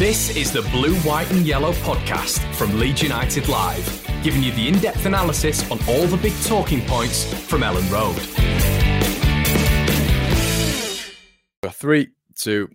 This is the Blue, White, and Yellow podcast from Leeds United Live, giving you the in depth analysis on all the big talking points from Elland Road. Three, two,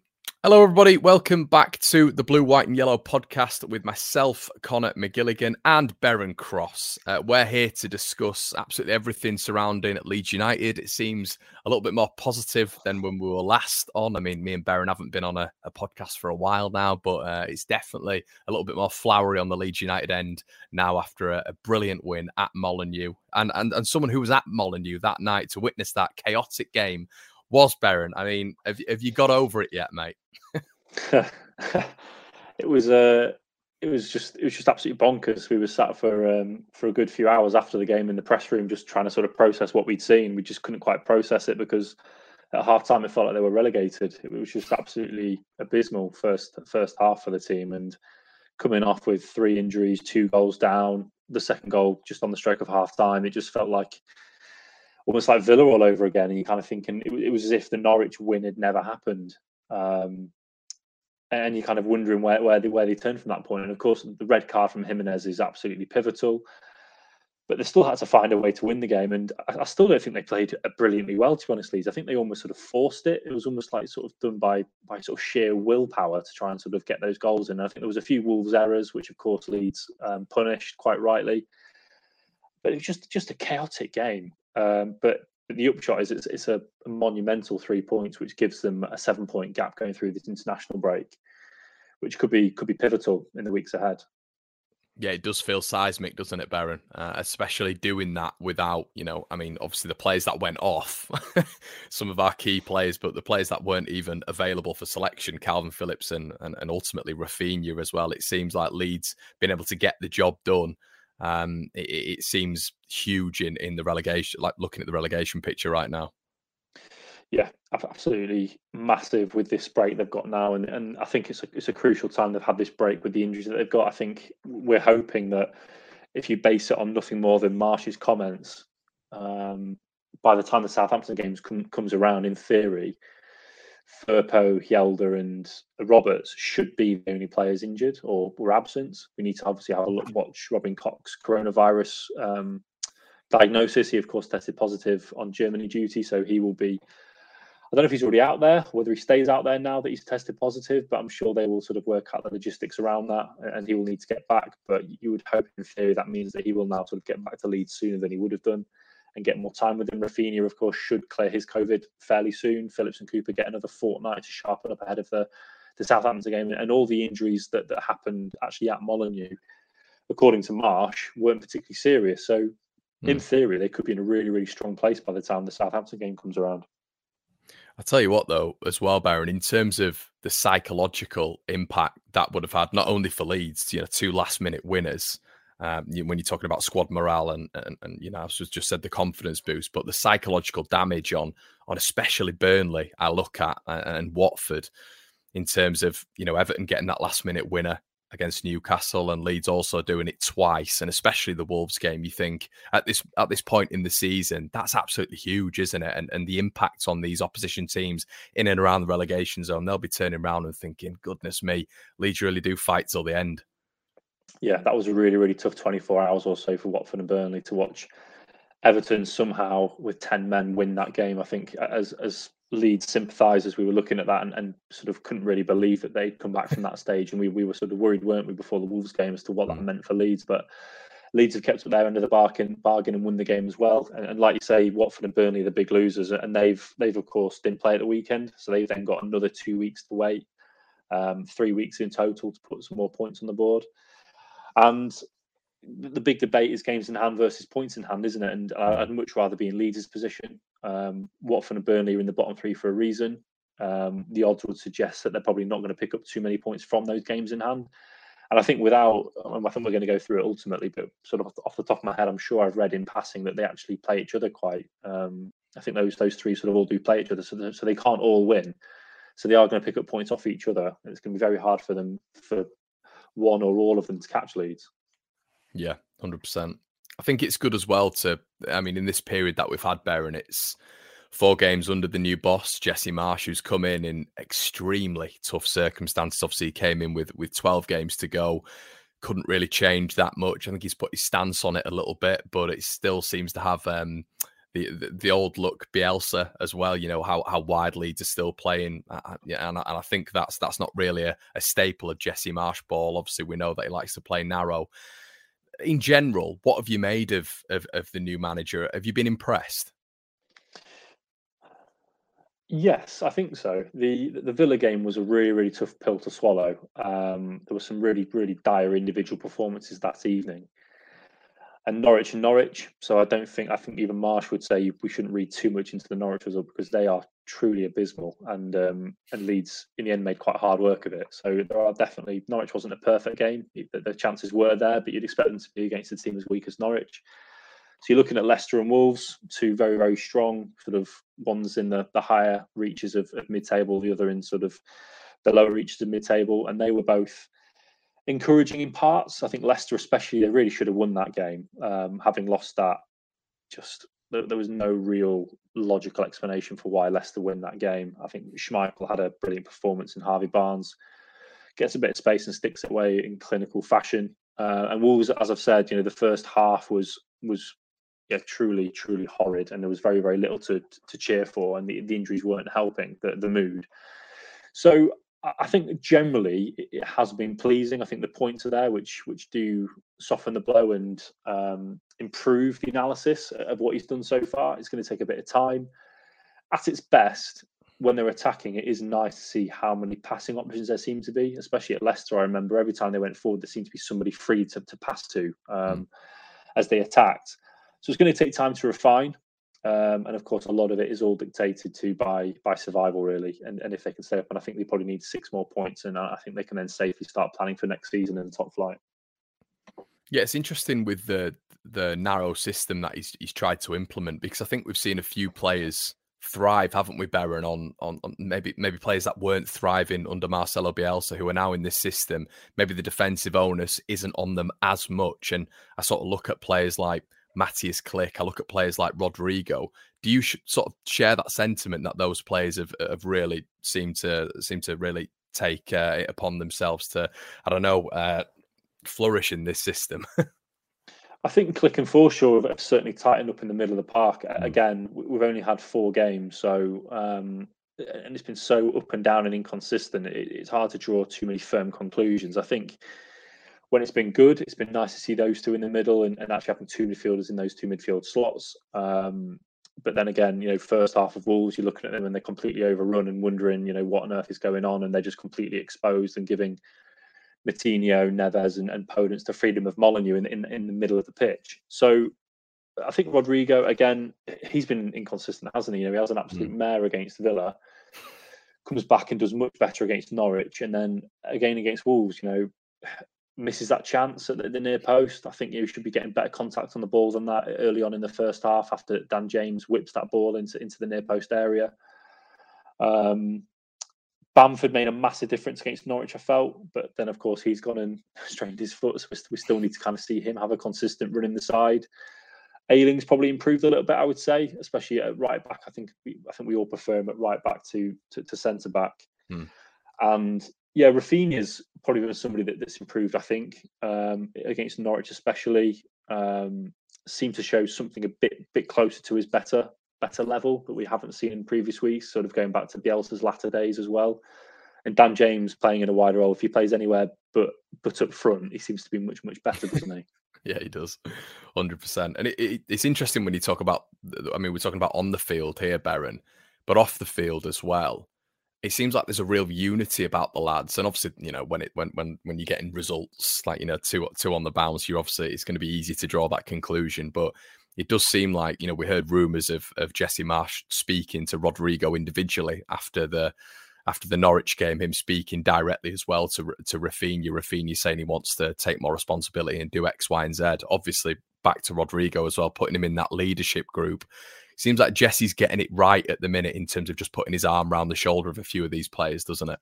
Hello, everybody. Welcome back to the Blue, White, and Yellow podcast with myself, Conor McGilligan, and Beren Cross. Uh, we're here to discuss absolutely everything surrounding Leeds United. It seems a little bit more positive than when we were last on. I mean, me and Beren haven't been on a, a podcast for a while now, but uh, it's definitely a little bit more flowery on the Leeds United end now after a, a brilliant win at Molineux. And, and, and someone who was at Molineux that night to witness that chaotic game was Beren. I mean, have, have you got over it yet, mate? it was uh, it was just it was just absolutely bonkers. We were sat for um, for a good few hours after the game in the press room, just trying to sort of process what we'd seen. We just couldn't quite process it because at half time it felt like they were relegated. It was just absolutely abysmal first first half for the team, and coming off with three injuries, two goals down, the second goal just on the stroke of half time, it just felt like almost like Villa all over again. And you kind of thinking it, it was as if the Norwich win had never happened. Um, and you're kind of wondering where where they, where they turn from that point. And of course, the red card from Jimenez is absolutely pivotal. But they still had to find a way to win the game, and I, I still don't think they played brilliantly well. To be honest, Leeds, I think they almost sort of forced it. It was almost like sort of done by by sort of sheer willpower to try and sort of get those goals in. I think there was a few Wolves errors, which of course Leeds um, punished quite rightly. But it was just just a chaotic game. Um, but the upshot is it's, it's a, monumental three points, which gives them a seven point gap going through this international break, which could be could be pivotal in the weeks ahead. Yeah, it does feel seismic, doesn't it, Beren? Uh, especially doing that without, you know, I mean, obviously the players that went off, some of our key players, but the players that weren't even available for selection, Kalvin Phillips and, and, and ultimately Raphinha as well. It seems like Leeds being able to get the job done um, it, it, seems huge in in the relegation. Like looking at the relegation picture right now. Yeah, absolutely massive with this break they've got now, and, and I think it's a, it's a crucial time they've had this break with the injuries that they've got. I think we're hoping that if you base it on nothing more than Marsch's comments, um, by the time the Southampton games com- comes around, in theory, Firpo, Hjelde, and Roberts should be the only players injured or were absent. We need to obviously have a look, watch Robin Koch's coronavirus um, diagnosis. He, of course, tested positive on Germany duty, so he will be. I don't know if he's already out there, whether he stays out there now that he's tested positive, but I'm sure they will sort of work out the logistics around that, and he will need to get back. But you would hope, in theory, that means that he will now sort of get back to Leeds sooner than he would have done and get more time with him. Raphinha, of course, should clear his COVID fairly soon. Phillips and Cooper get another fortnight to sharpen up ahead of the, the Southampton game. And all the injuries that, that happened actually at Molineux, according to Marsch, weren't particularly serious. So, mm. in theory, they could be in a really, really strong place by the time the Southampton game comes around. I'll tell you what, though, as well, Beren, in terms of the psychological impact that would have had, not only for Leeds, you know, two last minute winners, um, when you're talking about squad morale and, and, and you know, I just said the confidence boost, but the psychological damage on on especially Burnley, I look at and Watford in terms of you know Everton getting that last minute winner against Newcastle and Leeds also doing it twice, and especially the Wolves game. You think at this at this point in the season, that's absolutely huge, isn't it? And and the impact on these opposition teams in and around the relegation zone, they'll be turning around and thinking, "Goodness me, Leeds really do fight till the end." Yeah, that was a really, really tough 24 hours or so for Watford and Burnley to watch Everton somehow with 10 men win that game. I think as as Leeds sympathisers, we were looking at that and, and, sort of couldn't really believe that they'd come back from that stage. And we, we were sort of worried, weren't we, before the Wolves game as to what that mm. meant for Leeds. But Leeds have kept up their end of the bargain, bargain and won the game as well. And, and, like you say, Watford and Burnley are the big losers, and they've they've of course didn't play at the weekend, so they've then got another two weeks to wait, um, three weeks in total to put some more points on the board. And the big debate is games in hand versus points in hand, isn't it? And I'd much rather be in Leeds' position. Um, Watford and Burnley are in the bottom three for a reason. um, the odds would suggest that they're probably not going to pick up too many points from those games in hand. And I think without, I think we're going to go through it ultimately, but sort of off the top of my head, I'm sure I've read in passing that they actually play each other quite. Um, I think those those three sort of all do play each other, so, so they can't all win. So they are going to pick up points off each other, it's going to be very hard for them for one or all of them to catch Leeds. Yeah, hundred percent. I think it's good as well to. I mean, in this period that we've had, Beren, it's four games under the new boss, Jesse Marsch, who's come in in extremely tough circumstances. Obviously, he came in with with 12 games to go. Couldn't really change that much. I think he's put his stance on it a little bit, but it still seems to have um, the, the, old look Bielsa as well. You know how how wide Leeds are still playing, uh, yeah, and, and I think that's that's not really a, a staple of Jesse Marsch ball. Obviously, we know that he likes to play narrow. In general, what have you made of, of, of the new manager? Have you been impressed? Yes, I think so. The the Villa game was a really really tough pill to swallow. Um, there were some really really dire individual performances that evening, and Norwich and Norwich. So I don't think I think even Marsch would say we shouldn't read too much into the Norwich result because they are truly abysmal, and um, and Leeds in the end made quite hard work of it. So there are definitely Norwich wasn't a perfect game. The, the chances were there, but you'd expect them to be against a team as weak as Norwich. So you're looking at Leicester and Wolves, two very, very strong sort of ones in the, the higher reaches of, of mid table, the other in sort of the lower reaches of mid table. And they were both encouraging in parts. I think Leicester, especially, they really should have won that game. Um, having lost that, just there, there, was no real logical explanation for why Leicester win that game. I think Schmeichel had a brilliant performance, and Harvey Barnes gets a bit of space and sticks it away in clinical fashion. Uh, and Wolves, as I've said, you know, the first half was was yeah, truly, truly horrid, and there was very, very little to to cheer for, and the, the injuries weren't helping the, the mood. So I think generally it has been pleasing. I think the points are there, which which do soften the blow and um, improve the analysis of what he's done so far. It's going to take a bit of time. At its best, when they're attacking, it is nice to see how many passing options there seem to be, especially at Leicester. I remember every time they went forward, there seemed to be somebody free to, to pass to um, mm. as they attacked. So it's going to take time to refine. Um, and of course, a lot of it is all dictated to by by survival, really. And, and if they can stay up, and I think they probably need six more points, and I think they can then safely start planning for next season in the top flight. Yeah, it's interesting with the the narrow system that he's he's tried to implement because I think we've seen a few players thrive, haven't we, Beren? on, on, on maybe maybe players that weren't thriving under Marcelo Bielsa who are now in this system. Maybe the defensive onus isn't on them as much, and I sort of look at players like Mateusz Klich. I look at players like Rodrigo. Do you sh- sort of share that sentiment that those players have, have really seemed to seem to really take uh, it upon themselves to, I don't know, uh, flourish in this system? I think Click and Forshaw have certainly tightened up in the middle of the park. Mm. Again, we've only had four games, so um, and it's been so up and down and inconsistent. It, it's hard to draw too many firm conclusions. I think when it's been good, it's been nice to see those two in the middle and, and actually having two midfielders in those two midfield slots. Um, but then again, you know, first half of Wolves, you're looking at them and they're completely overrun and wondering, you know, what on earth is going on, and they're just completely exposed and giving Moutinho, Neves, and, and Podence the freedom of Molineux in, in in the middle of the pitch. So I think Rodrigo again, he's been inconsistent, hasn't he? You know, he has an absolute mm. mare against Villa, comes back and does much better against Norwich, and then again against Wolves. You know, misses that chance at the, the, near post. I think you should be getting better contact on the ball than that early on in the first half after Dan James whips that ball into, into the near post area. Um, Bamford made a massive difference against Norwich, I felt, but then of course he's gone and strained his foot, so we still need to kind of see him have a consistent run in the side. Ayling's probably improved a little bit, I would say, especially at right back. I think we, I think we all prefer him at right back to to, to centre back. Hmm. And yeah, Raphinha's probably been somebody that, that's improved. I think um, against Norwich, especially, um, seemed to show something a bit bit closer to his better better level that we haven't seen in previous weeks. Sort of going back to Bielsa's latter days as well. And Dan James playing in a wider role. If he plays anywhere but but up front, he seems to be much much better, doesn't he? yeah, he does, hundred percent. And it, it, it's interesting when you talk about. I mean, we're talking about on the field here, Beren, but off the field as well it seems like there's a real unity about the lads. And obviously, you know, when it when when when you're getting results like you know two two on the bounce, you're obviously it's going to be easy to draw that conclusion. But it does seem like you know we heard rumours of of Jesse Marsch speaking to Rodrigo individually after the after the Norwich game, him speaking directly as well to to Raphinha. Raphinha saying he wants to take more responsibility and do X, Y, and Z. Obviously, back to Rodrigo as well, putting him in that leadership group. Seems like Jesse's getting it right at the minute in terms of just putting his arm around the shoulder of a few of these players, doesn't it?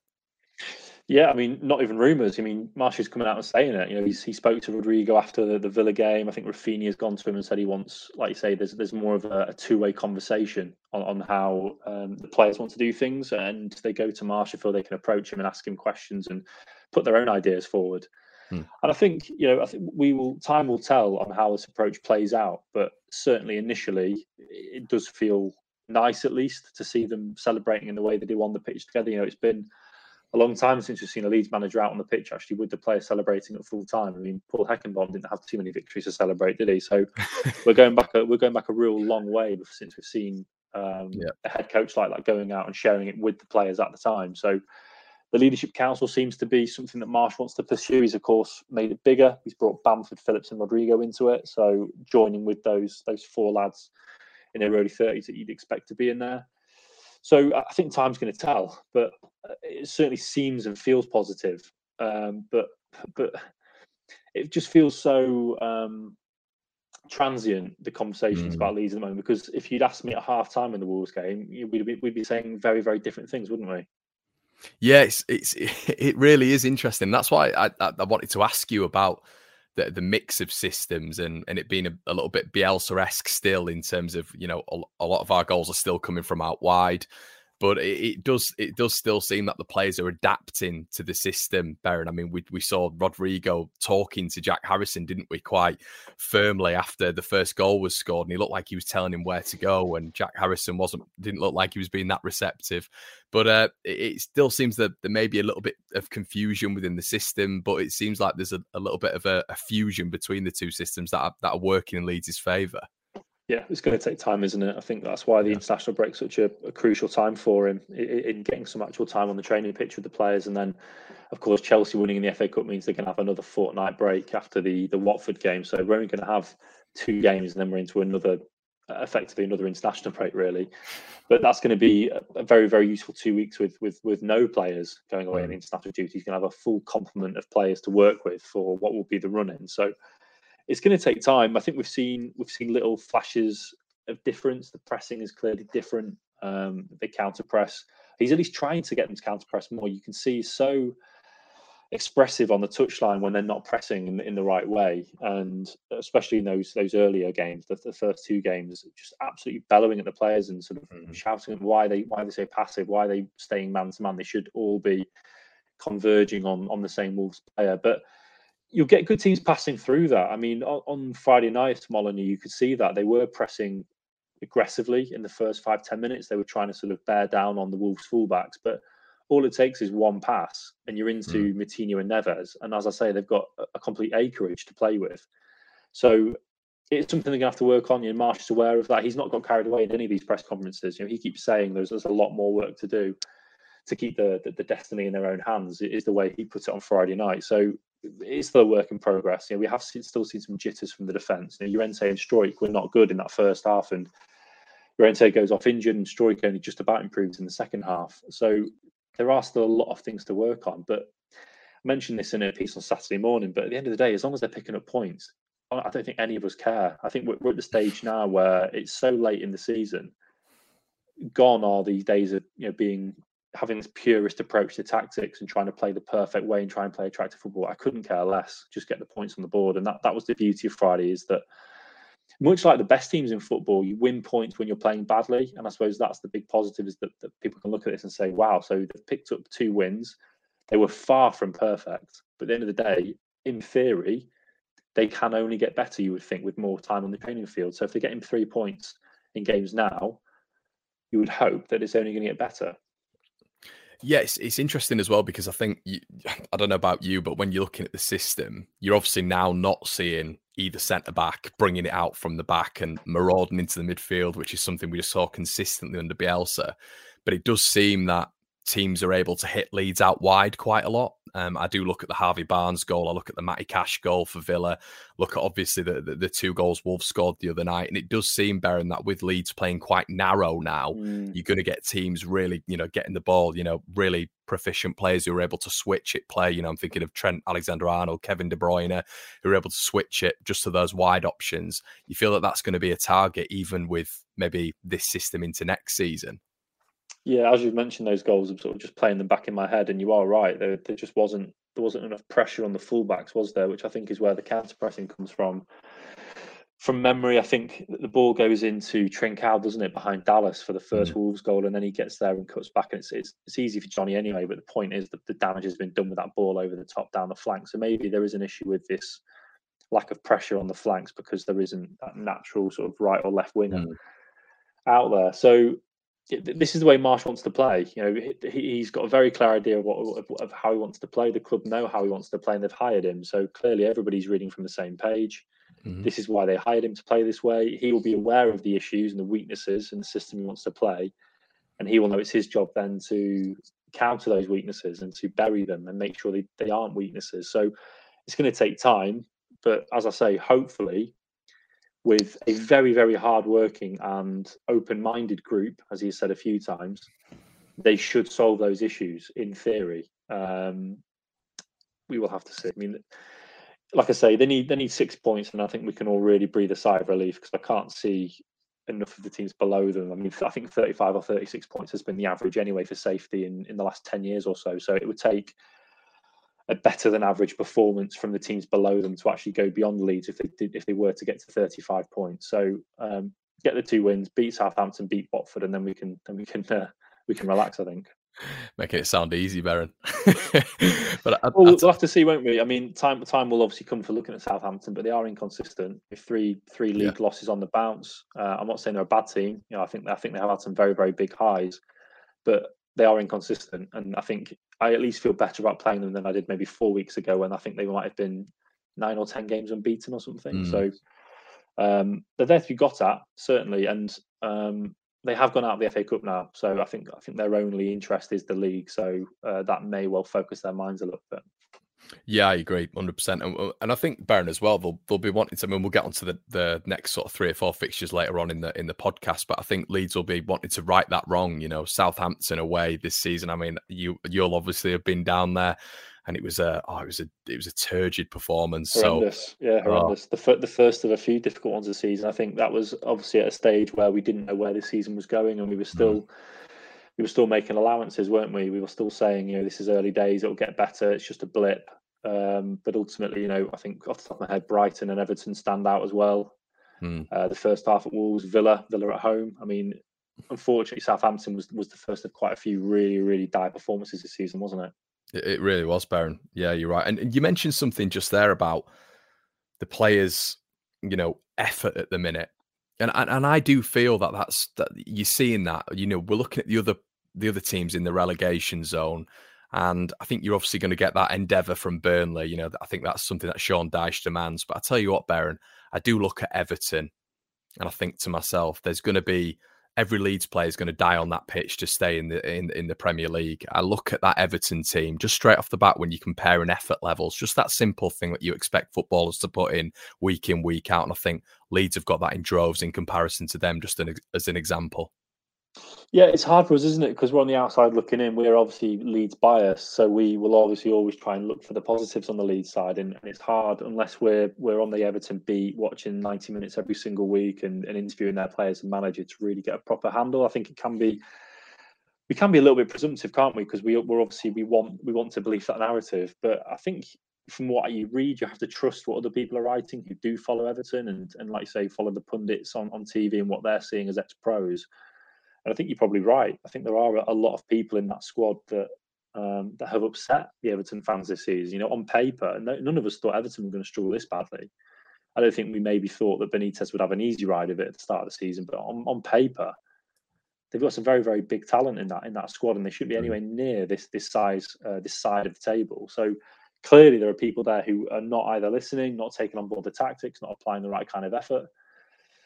Yeah, I mean, not even rumours. I mean, Marsch is coming out and saying it. You know, he spoke to Rodrigo after the, the Villa game. I think Raphinha has gone to him and said he wants, like you say, there's there's more of a, a two way conversation on, on how um, the players want to do things, and they go to Marsch if they can approach him and ask him questions and put their own ideas forward. Hmm. And I think you know, I think we will time will tell on how this approach plays out. But certainly initially, it does feel nice at least to see them celebrating in the way they do on the pitch together. You know, it's been a long time since we've seen a Leeds manager out on the pitch actually with the players celebrating at full time. I mean, Paul Heckingbottom didn't have too many victories to celebrate, did he? So we're going back a, we're going back a real long way since we've seen um, yeah. a head coach like that going out and sharing it with the players at the time. So the leadership council seems to be something that Marsch wants to pursue. He's of course made it bigger. He's brought Bamford, Phillips, and Rodrigo into it. So joining with those those four lads in their early thirties that you'd expect to be in there. So I think time's going to tell, but uh, it certainly seems and feels positive. Um, but but it just feels so um, transient the conversations mm. about Leeds at the moment. Because if you'd asked me at half time in the Wolves game, we'd be, we'd be saying very very different things, wouldn't we? Yeah, it's, it's it really is interesting. That's why I, I, I wanted to ask you about the, the mix of systems and and it being a, a little bit Bielsa esque still in terms of you know a, a, lot of our goals are still coming from out wide but it, it, does it does still seem that the players are adapting to the system. Beren, I mean, we we saw Rodrigo talking to Jack Harrison, didn't we? Quite firmly after the first goal was scored, and he looked like he was telling him where to go. And Jack Harrison wasn't didn't look like he was being that receptive. But uh, it, it, still seems that there may be a little bit of confusion within the system, but it seems like there's a, a little bit of a, a, fusion between the two systems that are, that are working in Leeds' favour. Yeah, it's going to take time, isn't it? I think that's why the yeah. international break such a, a, crucial time for him in, in, getting some actual time on the training pitch with the players, and then, of course, Chelsea winning in the FA Cup means they're going to have another fortnight break after the the Watford game. So we're only going to have two games, and then we're into another, effectively another international break, really. But that's going to be a, very very useful two weeks with with with no players going away mm. on international duty. He's going to have a full complement of players to work with for what will be the run in. So it's going to take time. I think we've seen we've seen little flashes of difference. The pressing is clearly different. Um, they counter press. He's at least trying to get them to counter press more. You can see he's so expressive on the touchline when they're not pressing in, in, the right way, and especially in those those earlier games, the, the, first two games, just absolutely bellowing at the players and sort of mm-hmm. shouting why they why they say passive, why they staying man to man. They should all be converging on on the same Wolves player, but you'll get good teams passing through that. I mean, on, on Friday night, Molineux, you could see that they were pressing aggressively in the first five ten minutes. They were trying to sort of bear down on the Wolves fullbacks, but all it takes is one pass, and you're into mm. Moutinho and Neves. And as I say, they've got a complete acreage to play with. So it's something they're going to have to work on. You know, Marsch is aware of that. He's not got carried away in any of these press conferences. You know, he keeps saying there's, there's a lot more work to do to keep the, the, the destiny in their own hands. Is the way he puts it on Friday night. So it's still a work in progress. You know, we have seen, still seen some jitters from the defence. You know, Llorente and Struijk were not good in that first half, and Llorente goes off injured, and Struijk only just about improves in the second half. So there are still a lot of things to work on. But I mentioned this in a piece on Saturday morning. But at the end of the day, as long as they're picking up points, I don't think any of us care. I think we're, we're at the stage now where it's so late in the season. Gone are these days of you know being having this purist approach to tactics and trying to play the perfect way and try and play attractive football. I couldn't care less. Just get the points on the board, and that that was the beauty of Friday is that much like the best teams in football, you win points when you're playing badly, and I suppose that's the big positive is that, that people can look at this and say, "Wow!" So they've picked up two wins. They were far from perfect, but at the end of the day, in theory, they can only get better. You would think with more time on the training field. So if they're getting three points in games now, you would hope that it's only going to get better. Yes, it's interesting as well because I think you, I don't know about you, but when you're looking at the system, you're obviously now not seeing either centre back bringing it out from the back and marauding into the midfield, which is something we just saw consistently under Bielsa. But it does seem that teams are able to hit Leeds out wide quite a lot. Um, I do look at the Harvey Barnes goal. I look at the Matty Cash goal for Villa. Look at obviously the, the, the two goals Wolves scored the other night, and it does seem, Beren, that with Leeds playing quite narrow now, mm. you're going to get teams really, you know, getting the ball. You know, really proficient players who are able to switch it play. You know, I'm thinking of Trent Alexander-Arnold, Kevin De Bruyne, who are able to switch it just to those wide options. You feel that that's going to be a target even with maybe this system into next season. Yeah, as you've mentioned, those goals, I'm sort of just playing them back in my head, and you are right. There, there just wasn't there wasn't enough pressure on the fullbacks, was there? Which I think is where the counter pressing comes from. From memory, I think the ball goes into Trincao, doesn't it, behind Dallas for the first mm. Wolves goal, and then he gets there and cuts back, and it's, it's it's easy for Jonny anyway. But the point is that the damage has been done with that ball over the top down the flank. So maybe there is an issue with this lack of pressure on the flanks because there isn't that natural sort of right or left winger mm. out there. So this is the way Marsch wants to play. You know, he, has got a very clear idea of, what, of, of, how he wants to play. The club know how he wants to play, and they've hired him. So clearly, everybody's reading from the same page. Mm-hmm. This is why they hired him to play this way. He will be aware of the issues and the weaknesses and the system he wants to play, and he will know it's his job then to counter those weaknesses and to bury them and make sure they, they aren't weaknesses. So it's going to take time, but as I say, hopefully with a very, very hardworking and open minded group, as he said a few times, they should solve those issues in theory. Um, we will have to see. I mean, like I say, they need they need six points, and I think we can all really breathe a sigh of relief because I can't see enough of the teams below them. I mean, I think 35 or 36 points has been the average anyway for safety in, in the last 10 years or so. So it would take a better than average performance from the teams below them to actually go beyond Leeds if they did, if they were to get to 35 points. So um, get the two wins, beat Southampton, beat Watford, and then we can then we can uh, we can relax. I think. Making it sound easy, Beren. but I, well, we'll have to see, won't we? I mean, time time will obviously come for looking at Southampton, but they are inconsistent. With three three league yeah. losses on the bounce, uh, I'm not saying they're a bad team. You know, I think I think they have had some very very big highs, but they are inconsistent. And I think I at least feel better about playing them than I did maybe four weeks ago when I think they might have been nine or ten games unbeaten or something. Mm. So um, they're there to be got at certainly, and um, they have gone out of the FA Cup now. So I think I think their only interest is the league. So uh, that may well focus their minds a little bit. Yeah, I agree, hundred percent, and I think Beren as well. They'll they'll be wanting to. I mean, we'll get onto the, the next sort of three or four fixtures later on in the in the podcast, but I think Leeds will be wanting to right that wrong. You know, Southampton away this season. I mean, you you'll obviously have been down there, and it was a oh, it was a it was a turgid performance. Horrendous. So yeah, oh. horrendous. Oh. The the first of a few difficult ones this season. I think that was obviously at a stage where we didn't know where the season was going, and we were still. Mm we were still making allowances, weren't we? We were still saying, you know, this is early days, it'll get better, it's just a blip. Um, but ultimately, you know, I think off the top of my head, Brighton and Everton stand out as well. Hmm. Uh, the first half at Wolves, Villa, Villa at home. I mean, unfortunately, Southampton was was the first of quite a few really, really dire performances this season, wasn't it? It really was, Beren. Yeah, you're right. And, and you mentioned something just there about the players, you know, effort at the minute. And, and I do feel that that's that you're seeing that. You know, we're looking at the other the other teams in the relegation zone and I think you're obviously going to get that endeavour from Burnley. You know, I think that's something that Sean Dyche demands. But I tell you what, Beren, I do look at Everton and I think to myself, there's going to be every Leeds player is going to die on that pitch to stay in the in, in the Premier League. I look at that Everton team just straight off the bat when you compare in effort levels, just that simple thing that you expect footballers to put in week in week out, and I think Leeds have got that in droves in comparison to them. Just an, as an example. Yeah, it's hard for us, isn't it? Because we're on the outside looking in. We're obviously Leeds biased, so we will obviously always try and look for the positives on the Leeds side, and, and it's hard unless we're we're on the Everton beat, watching ninety minutes every single week and, and interviewing their players and manager to really get a proper handle. I think it can be we can be a little bit presumptive, can't we? Because we we're obviously we want we want to believe that narrative, but I think from what you read, you have to trust what other people are writing who do follow Everton and and like you say, follow the pundits on on TV and what they're seeing as ex pros. And I think you're probably right. I think there are a lot of people in that squad that um, that have upset the Everton fans this season. You know, on paper, no, none of us thought Everton were going to struggle this badly. I don't think we maybe thought that Benitez would have an easy ride of it at the start of the season, but on, on paper, they've got some very, very big talent in that in that squad, and they shouldn't be mm. anywhere near this this size uh, this side of the table. So clearly, there are people there who are not either listening, not taking on board the tactics, not applying the right kind of effort.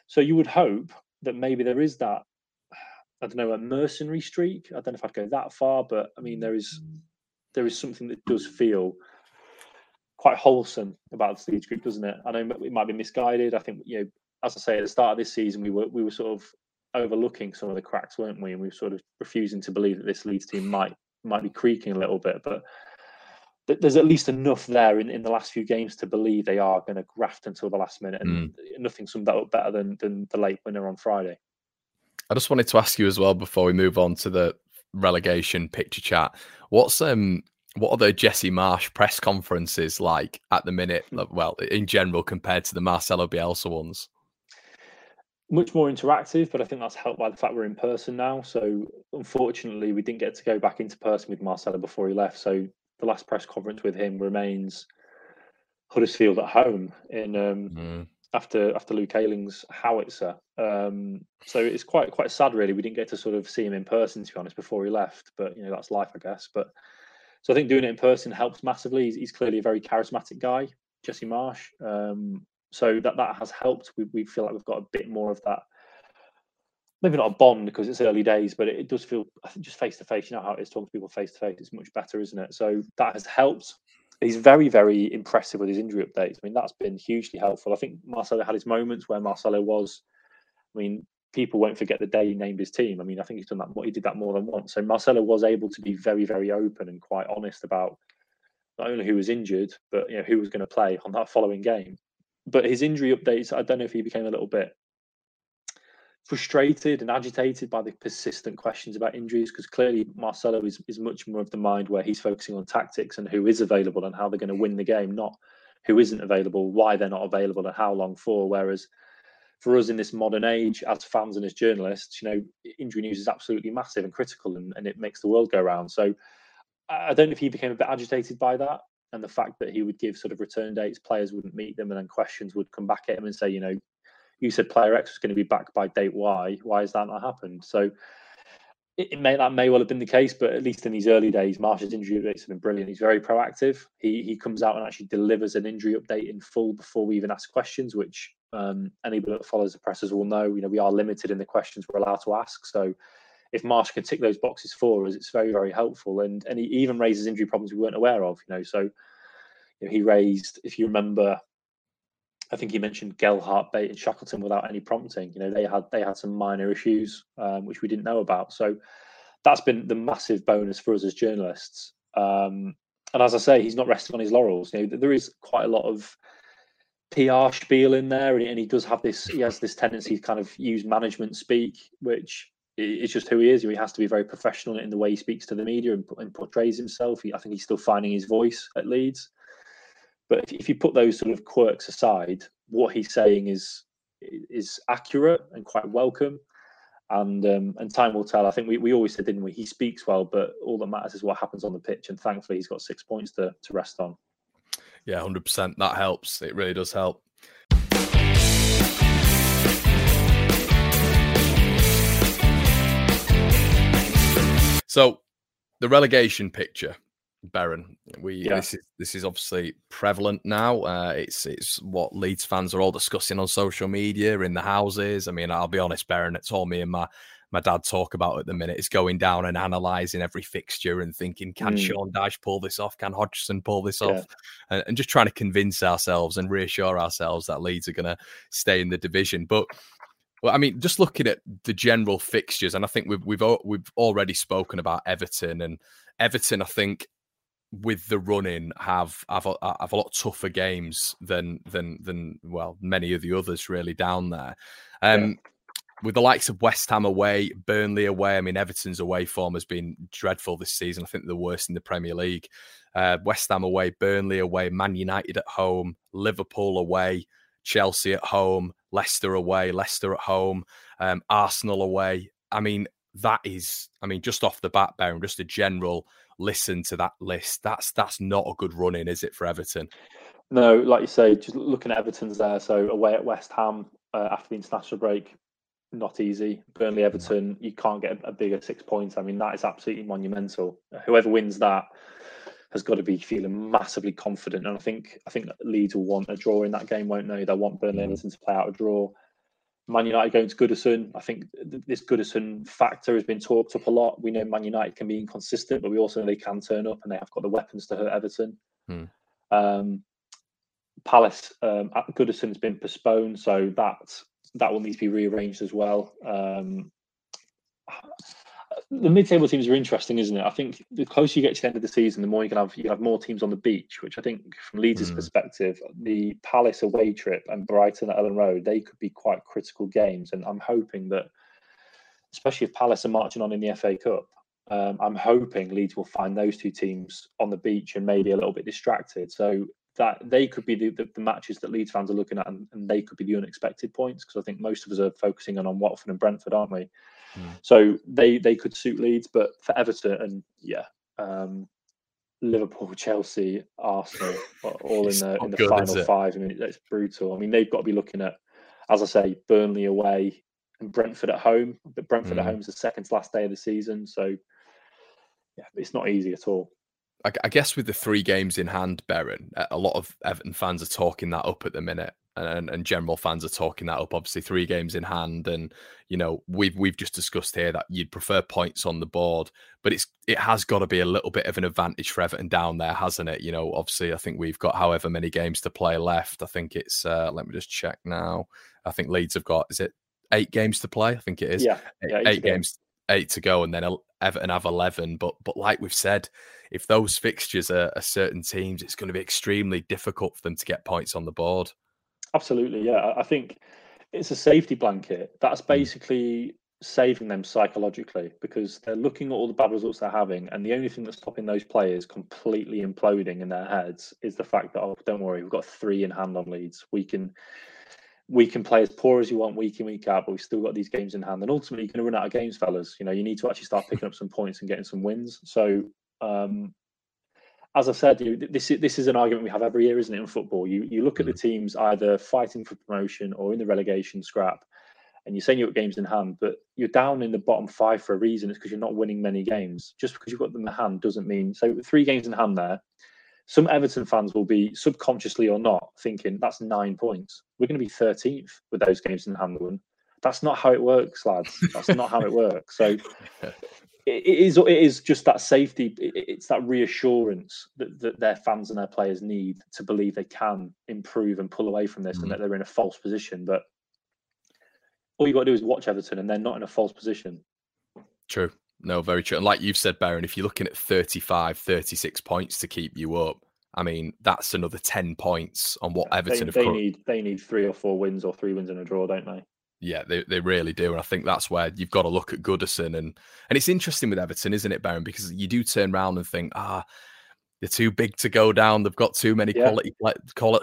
So you would hope that maybe there is that I don't know a mercenary streak. I don't know if I'd go that far, but I mean there is there is something that does feel quite wholesome about the Leeds group, doesn't it? I know it might be misguided. I think you know, as I say, at the start of this season, we were we were sort of overlooking some of the cracks, weren't we? And we were sort of refusing to believe that this Leeds team might might be creaking a little bit, but there's at least enough there in, in the last few games to believe they are going to graft until the last minute, and mm. nothing summed that up better than than the late winner on Friday. I just wanted to ask you as well before we move on to the relegation picture chat. What's um what are the Jesse Marsch press conferences like at the minute? Hmm. Well, in general, compared to the Marcelo Bielsa ones? Much more interactive, but I think that's helped by the fact we're in person now. So, unfortunately, we didn't get to go back into person with Marcelo before he left. So, the last press conference with him remains Huddersfield at home in um, mm. after after Luke Ayling's howitzer. Um, so it's quite quite sad, really. We didn't get to sort of see him in person, to be honest, before he left. But you know that's life, I guess. But so I think doing it in person helps massively. He's, he's clearly a very charismatic guy, Jesse Marsch. Um, so that that has helped. We we feel like we've got a bit more of that. Maybe not a bond because it's early days, but it, does feel. I think just face to face. You know how it is talking to people face to face. It's much better, isn't it? So that has helped. He's very, very impressive with his injury updates. I mean, that's been hugely helpful. I think Marcelo had his moments where Marcelo was. I mean, people won't forget the day he named his team. I mean, I think he's done that. He did that more than once. So Marcelo was able to be very, very open and quite honest about not only who was injured, but you know who was going to play on that following game. But his injury updates, I don't know if he became a little bit frustrated and agitated by the persistent questions about injuries because clearly Marcelo is, is much more of the mind where he's focusing on tactics and who is available and how they're going to win the game, not who isn't available, why they're not available, and how long for. Whereas for us in this modern age, as fans and as journalists, you know, injury news is absolutely massive and critical, and, and it makes the world go round. So I don't know if he became a bit agitated by that, and the fact that he would give sort of return dates, players wouldn't meet them, and then questions would come back at him and say, you know, you said player X was going to be back by date Y. Why has that not happened? So it, may that may well have been the case, but at least in these early days, Marsch's injury updates have been brilliant. He's very proactive. He he comes out and actually delivers an injury update in full before we even ask questions, which um, anybody that follows the presses will know. You know, we are limited in the questions we're allowed to ask. So if Marsch can tick those boxes for us, it's very very helpful. And and he even raises injury problems we weren't aware of. You know, so you know, he raised, if you remember, I think he mentioned Gelhardt, Bate, and Shackleton without any prompting. You know, they had they had some minor issues um, which we didn't know about. So that's been the massive bonus for us as journalists. Um, and as I say, he's not resting on his laurels. You know, there is quite a lot of PR spiel in there, and, he does have this. He has this tendency to kind of use management speak, which is just who he is. He has to be very professional in the way he speaks to the media and, and portrays himself. He, I think he's still finding his voice at Leeds. But if, if you put those sort of quirks aside, what he's saying is is accurate and quite welcome. And um, and time will tell. I think we, we always said, didn't we? He speaks well, but all that matters is what happens on the pitch. And thankfully, he's got six points to, to rest on. Yeah, hundred percent. That helps. It really does help. So, the relegation picture Beren. We yeah. this is this is obviously prevalent now. Uh, it's it's what Leeds fans are all discussing on social media in the houses. I mean, I'll be honest, Beren. It's all me and my my dad talk about at the minute. is going down and analysing every fixture and thinking, can mm. Sean Dyche pull this off? Can Hodgson pull this yeah. off? And, and just trying to convince ourselves and reassure ourselves that Leeds are going to stay in the division. But well, I mean, just looking at the general fixtures, and I think we've we've we've already spoken about Everton and Everton. I think with the running have have a, have a lot tougher games than than than well many of the others really down there. Um, yeah. With the likes of West Ham away, Burnley away. I mean, Everton's away form has been dreadful this season. I think the worst in the Premier League. Uh, West Ham away, Burnley away, Man United at home, Liverpool away, Chelsea at home, Leicester away, Leicester at home, um, Arsenal away. I mean, that is, I mean, just off the bat, Beren, just a general listen to that list, that's that's not a good running, is it, for Everton? No, like you say, just looking at Everton's there. So away at West Ham uh, after the international break, not easy. Burnley, Everton, you can't get a bigger six points. I mean, that is absolutely monumental. Whoever wins that has got to be feeling massively confident. And I think I think Leeds will want a draw in that game, won't they? They'll want Burnley, mm. Everton to play out a draw. Man United going to Goodison. I think this Goodison factor has been talked up a lot. We know Man United can be inconsistent, but we also know they can turn up and they have got the weapons to hurt Everton. Hmm. Um, Palace um, at Goodison has been postponed, so that that will need to be rearranged as well. Um, the mid-table teams are interesting, isn't it? I think the closer you get to the end of the season, the more you can have you have more teams on the beach. Which I think, from Leeds' mm. perspective, the Palace away trip and Brighton at Elland Road, they could be quite critical games. And I'm hoping that, especially if Palace are marching on in the FA Cup, um, I'm hoping Leeds will find those two teams on the beach and maybe a little bit distracted. So that they could be the, the, the matches that Leeds fans are looking at, and, and they could be the unexpected points because I think most of us are focusing on, on Watford and Brentford, aren't we? Mm. So they they could suit Leeds, but for Everton and yeah, um, Liverpool, Chelsea, Arsenal, all in the in the good, final five. I mean, it's brutal. I mean, they've got to be looking at, as I say, Burnley away and Brentford at home. But Brentford mm. at home is the second to last day of the season, so yeah, it's not easy at all. I guess with the three games in hand, Beren, a lot of Everton fans are talking that up at the minute and, and general fans are talking that up. Obviously, three games in hand, and you know we've we've just discussed here that you'd prefer points on the board, but it's it has got to be a little bit of an advantage for Everton down there, hasn't it? You know, obviously, I think we've got however many games to play left. I think it's uh, let me just check now. I think Leeds have got is it eight games to play? I think it is. Yeah, yeah eight, eight games, eight to go, and then Everton have eleven. But but like we've said, if those fixtures are, are certain teams, it's going to be extremely difficult for them to get points on the board. Absolutely, yeah. I think it's a safety blanket. That's mm. basically saving them psychologically because they're looking at all the bad results they're having, and the only thing that's stopping those players completely imploding in their heads is the fact that oh, don't worry, we've got three in hand on Leeds. We can we can play as poor as you want week in week out, but we've still got these games in hand. And ultimately, you're going to run out of games, fellas. You know, you need to actually start picking up some points and getting some wins. So um, as I said, you, this is this is an argument we have every year, isn't it? In football, you you look at the mm. teams either fighting for promotion or in the relegation scrap, and you're saying you've got games in hand, but you're down in the bottom five for a reason. It's because you're not winning many games. Just because you've got them in hand doesn't mean so. Three games in hand there. Some Everton fans will be subconsciously or not thinking that's nine points. We're going to be 13th with those games in the hand. That's not how it works, lads. That's not how it works. So it is it is just that safety it's that reassurance that, that their fans and their players need to believe they can improve and pull away from this mm-hmm. and that they're in a false position but all you got to do is watch everton and they're not in a false position true no very true and like you've said Beren, if you're looking at 35 36 points to keep you up I mean, that's another 10 points on what Everton they, they need. They need three or four wins or three wins and a draw, don't they? Yeah, they, they really do. And I think that's where you've got to look at Goodison. And and it's interesting with Everton, isn't it, Beren? Because you do turn around and think, ah, they're too big to go down. They've got too many yeah. quality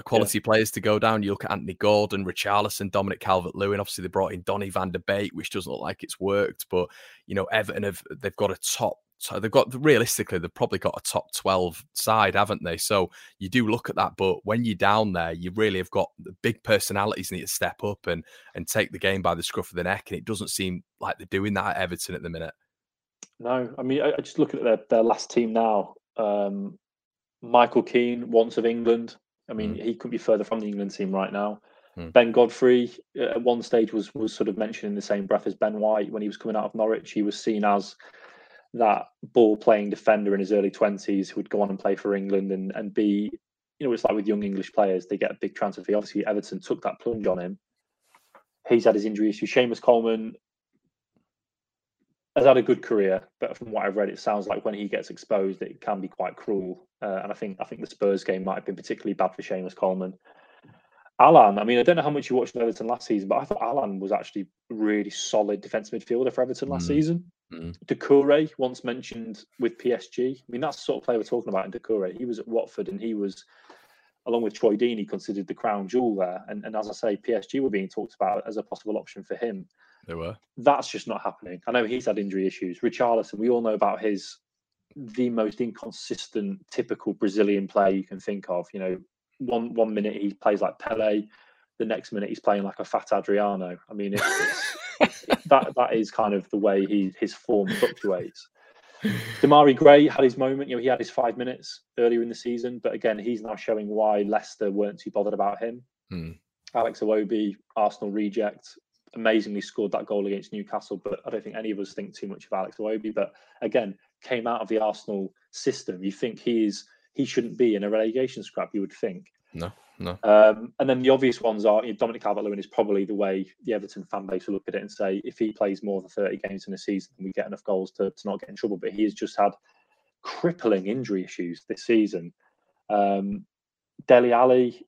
quality yeah. players to go down. You look at Anthony Gordon, Richarlison, Dominic Calvert-Lewin. Obviously, they brought in Donny van der Beek, which doesn't look like it's worked. But you know, Everton have they've got a top so they've got realistically, they've probably got a top 12 side, haven't they? So you do look at that, but when you're down there, you really have got the big personalities need to step up and and take the game by the scruff of the neck. And it doesn't seem like they're doing that at Everton at the minute. No, I mean, I, I just look at their, their last team now. Um, Michael Keane, once of England. I mean, mm. he could be further from the England team right now. Mm. Ben Godfrey uh, at one stage was was sort of mentioned in the same breath as Ben White when he was coming out of Norwich. He was seen as that ball playing defender in his early 20s who would go on and play for England and, and be, you know, it's like with young English players, they get a big transfer fee. Obviously, Everton took that plunge on him. He's had his injury issue. Seamus Coleman has had a good career, but from what I've read, it sounds like when he gets exposed, it can be quite cruel. Uh, and I think I think the Spurs game might have been particularly bad for Seamus Coleman. Allan, I mean, I don't know how much you watched Everton last season, but I thought Allan was actually really solid defensive midfielder for Everton last mm. season. Mm. Once mentioned with PSG. I mean, that's the sort of player we're talking about in Doucouré. He was at Watford and he was, along with Troy Deeney, considered the crown jewel there. And, and as I say, PSG were being talked about as a possible option for him. They were. That's just not happening. I know he's had injury issues. Richarlison, we all know about his the most inconsistent, typical Brazilian player you can think of. You know, one one minute he plays like Pele, the next minute he's playing like a fat Adriano. I mean, it's, it's, that that is kind of the way he his form fluctuates. Demarai Gray had his moment. You know, he had his five minutes earlier in the season, but again, he's now showing why Leicester weren't too bothered about him. Hmm. Alex Iwobi, Arsenal reject. Amazingly scored that goal against Newcastle, but I don't think any of us think too much of Alex Iwobi. But again, came out of the Arsenal system. You think he is he shouldn't be in a relegation scrap, you would think. No, no. Um, and then the obvious ones are you know, Dominic Calvert-Lewin is probably the way the Everton fan base will look at it and say if he plays more than 30 games in a season, we get enough goals to, to not get in trouble. But he has just had crippling injury issues this season. Um, Dele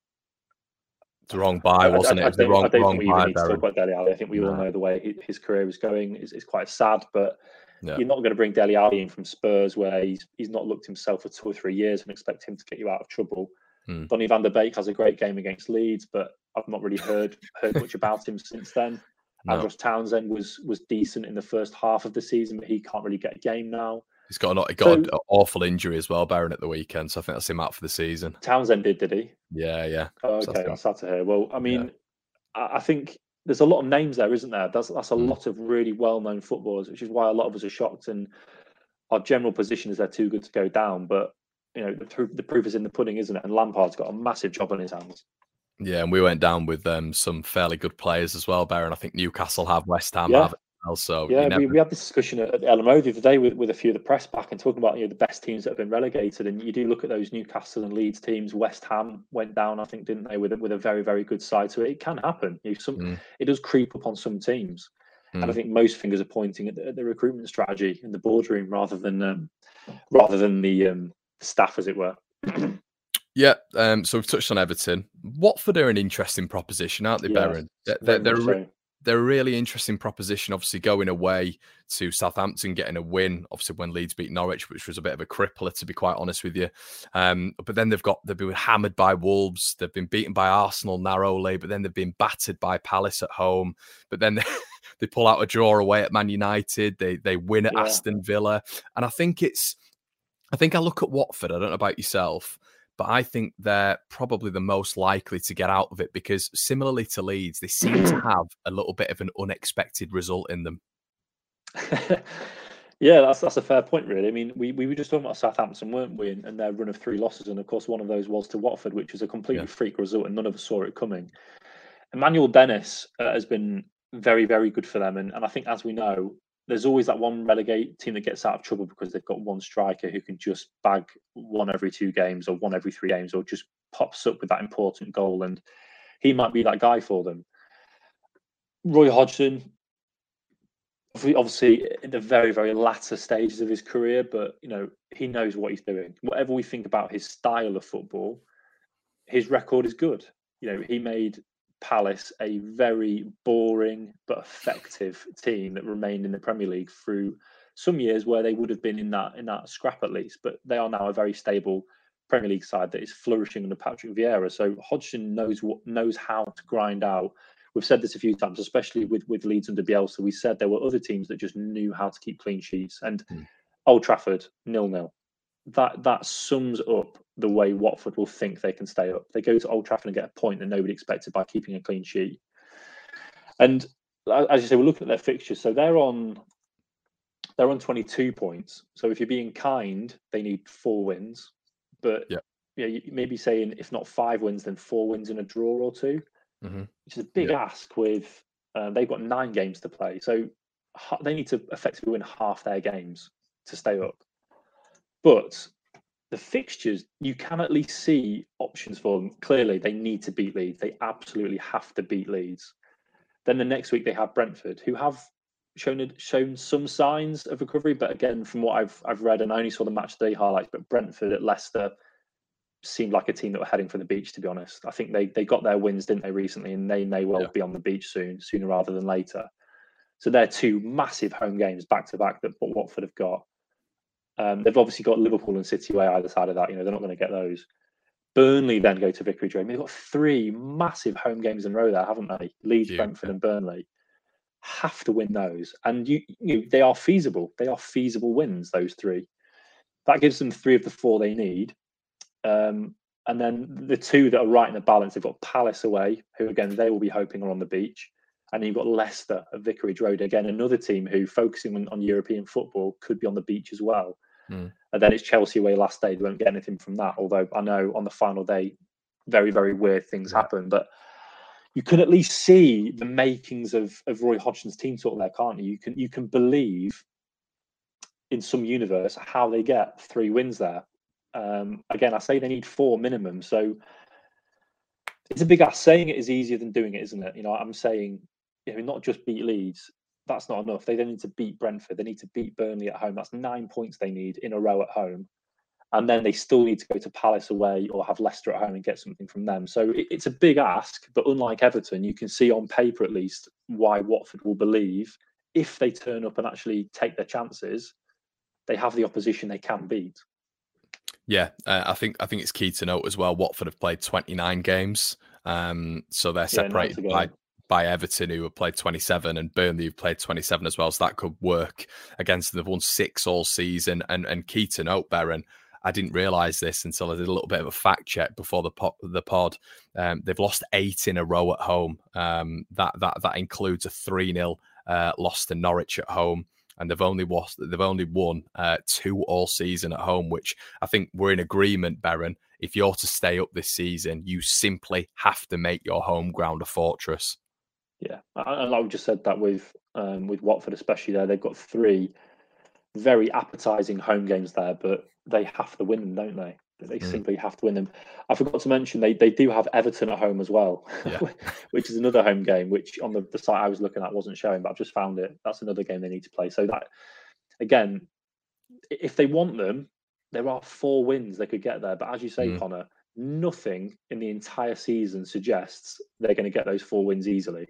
Alli, the wrong buy, wasn't I, it? I, it the wrong, I don't wrong think we even need to talk about Dele Alli. I think we all know the way his, career is going. It's, it's quite sad, but you're not going to bring Dele Alli in from Spurs, where he's he's not looked himself for two or three years, and expect him to get you out of trouble. Hmm. Donny van de Beek has a great game against Leeds, but I've not really heard heard much about him since then. No. Andros Townsend was was decent in the first half of the season, but he can't really get a game now. He's got, an, he got an awful injury as well, Beren, at the weekend. So I think that's him out for the season. Townsend did, did he? Yeah, yeah. Oh, okay, that's sad to hear. Well, I mean, I, I think there's a lot of names there, isn't there? That's that's a Mm. lot of really well-known footballers, which is why a lot of us are shocked. And our general position is they're too good to go down. But you know, the proof, the proof is in the pudding, isn't it? And Lampard's got a massive job on his hands. Yeah, and we went down with um, some fairly good players as well, Beren. I think Newcastle have, West Ham Yeah. have as well. So you Yeah, never- we, we had this discussion at, at LMO the other day with, with a few of the press back and talking about you know the best teams that have been relegated. And you do look at those Newcastle and Leeds teams. West Ham went down, I think, didn't they, with a- with a very very good side. So it It can happen. You know, some Mm. it does creep up on some teams, and I Mm. think most fingers are pointing at the, at the recruitment strategy in the boardroom rather than um, rather than the um, staff, as it were. Yeah, um, so we've touched on Everton. Watford are an interesting proposition, aren't they, Yes, Beren? They're, they're, they're, a re- so. They're a really interesting proposition. Obviously, going away to Southampton, getting a win. Obviously, when Leeds beat Norwich, which was a bit of a crippler, to be quite honest with you. Um, but then they've got they've been hammered by Wolves. They've been beaten by Arsenal narrowly, but then they've been battered by Palace at home. But then they, they pull out a draw away at Man United. They they win at Yeah. Aston Villa, and I think it's. I think I look at Watford. I don't know about yourself, but I think they're probably the most likely to get out of it because, similarly to Leeds, they seem to have a little bit of an unexpected result in them. yeah, that's that's a fair point, really. I mean, we, we were just talking about Southampton, weren't we? And, and their run of three losses, and of course, one of those was to Watford, which was a completely Yeah. freak result, and none of us saw it coming. Emmanuel Dennis uh, has been very, very good for them, and, and I think, as we know, there's always that one relegate team that gets out of trouble because they've got one striker who can just bag one every two games or one every three games, or just pops up with that important goal, and he might be that guy for them. Roy Hodgson, obviously in the very very latter stages of his career but you know he knows what he's doing whatever we think about his style of football his record is good you know he made palace a very boring but effective team that remained in the premier league through some years where they would have been in that in that scrap at least but they are now a very stable premier league side that is flourishing under patrick vieira so hodgson knows what knows how to grind out we've said this a few times, especially with with Leeds under Bielsa. We said there were other teams that just knew how to keep clean sheets, and Hmm. Old Trafford nil nil. That that sums up the way Watford will think they can stay up. They go to Old Trafford and get a point that nobody expected by keeping a clean sheet. And as you say, we're looking at their fixtures. So they're on they're on 22 points. So if you're being kind, they need four wins. But Yeah. yeah, you maybe saying if not five wins, then four wins and a draw or two Mhm. which is a big ask with uh, they've got nine games to play so they need to effectively win half their games to stay up but the fixtures you can at least see options for them clearly they need to beat leeds they absolutely have to beat leeds then the next week they have brentford who have shown shown some signs of recovery but again from what i've i've read and i only saw the match day highlights but brentford at leicester seemed like a team that were heading for the beach. To be honest, I think they they got their wins, didn't they, recently, and they may well Yeah. be on the beach soon, sooner rather than later. So they're two massive home games back to back that Watford have got. Um, they've obviously got Liverpool and City away either side of that. You know they're not going to get those. Burnley then go to Vicarage Road. They've got three massive home games in a row there, haven't they? Leeds, Huge, Brentford, and Burnley have to win those, and you, you they are feasible. They are feasible wins. Those three. That gives them three of the four they need. Um, and then the two that are right in the balance, they've got Palace away, who again they will be hoping are on the beach, and then you've got Leicester at Vicarage Road again, another team who focusing on, on European football could be on the beach as well. Mm. And then it's Chelsea away last day; they won't get anything from that. Although I know on the final day, very very weird things Yeah. happen. But you can at least see the makings of of Roy Hodgson's team sort of there, can't you? You can you can believe in some universe how they get three wins there. Um, again, I say they need four minimum, so it's a big ass Saying it is easier than doing it, isn't it? You know, I'm saying, you know, not just beat Leeds. That's not enough. They then need to beat Brentford. They need to beat Burnley at home. That's nine points they need in a row at home and then they still need to go to Palace away or have Leicester at home and get something from them. So it, it's a big ask, but unlike Everton, you can see on paper at least why Watford will believe if they turn up and actually take their chances, they have the opposition they can beat. Yeah, uh, I think I think it's key to note as well. Watford have played 29 games, um, so they're separated yeah, by by Everton, who have played 27, and Burnley, who've played 27 as well. So that could work against them. They've won six all season. And and key to note, Beren, I didn't realize this until I did a little bit of a fact check before the pod. The pod. Um, they've lost eight in a row at home. Um, that that that includes a three 0 uh, loss to Norwich at home, and they've only lost. They've only won uh, two all season at home, which I think we're in agreement, Beren. If you're to stay up this season, you simply have to make your home ground a fortress. Yeah, and I just said that with um, with Watford, especially there, they've got three very appetising home games there, but they have to win them, don't they? They mm. simply have to win them. I forgot to mention they, they do have Everton at home as well, yeah. which is another home game, which on the, the site I was looking at wasn't showing, but I've just found it. That's another game they need to play. So that again, if they want them, there are four wins they could get there. But as you say, mm. Conor, nothing in the entire season suggests they're going to get those four wins easily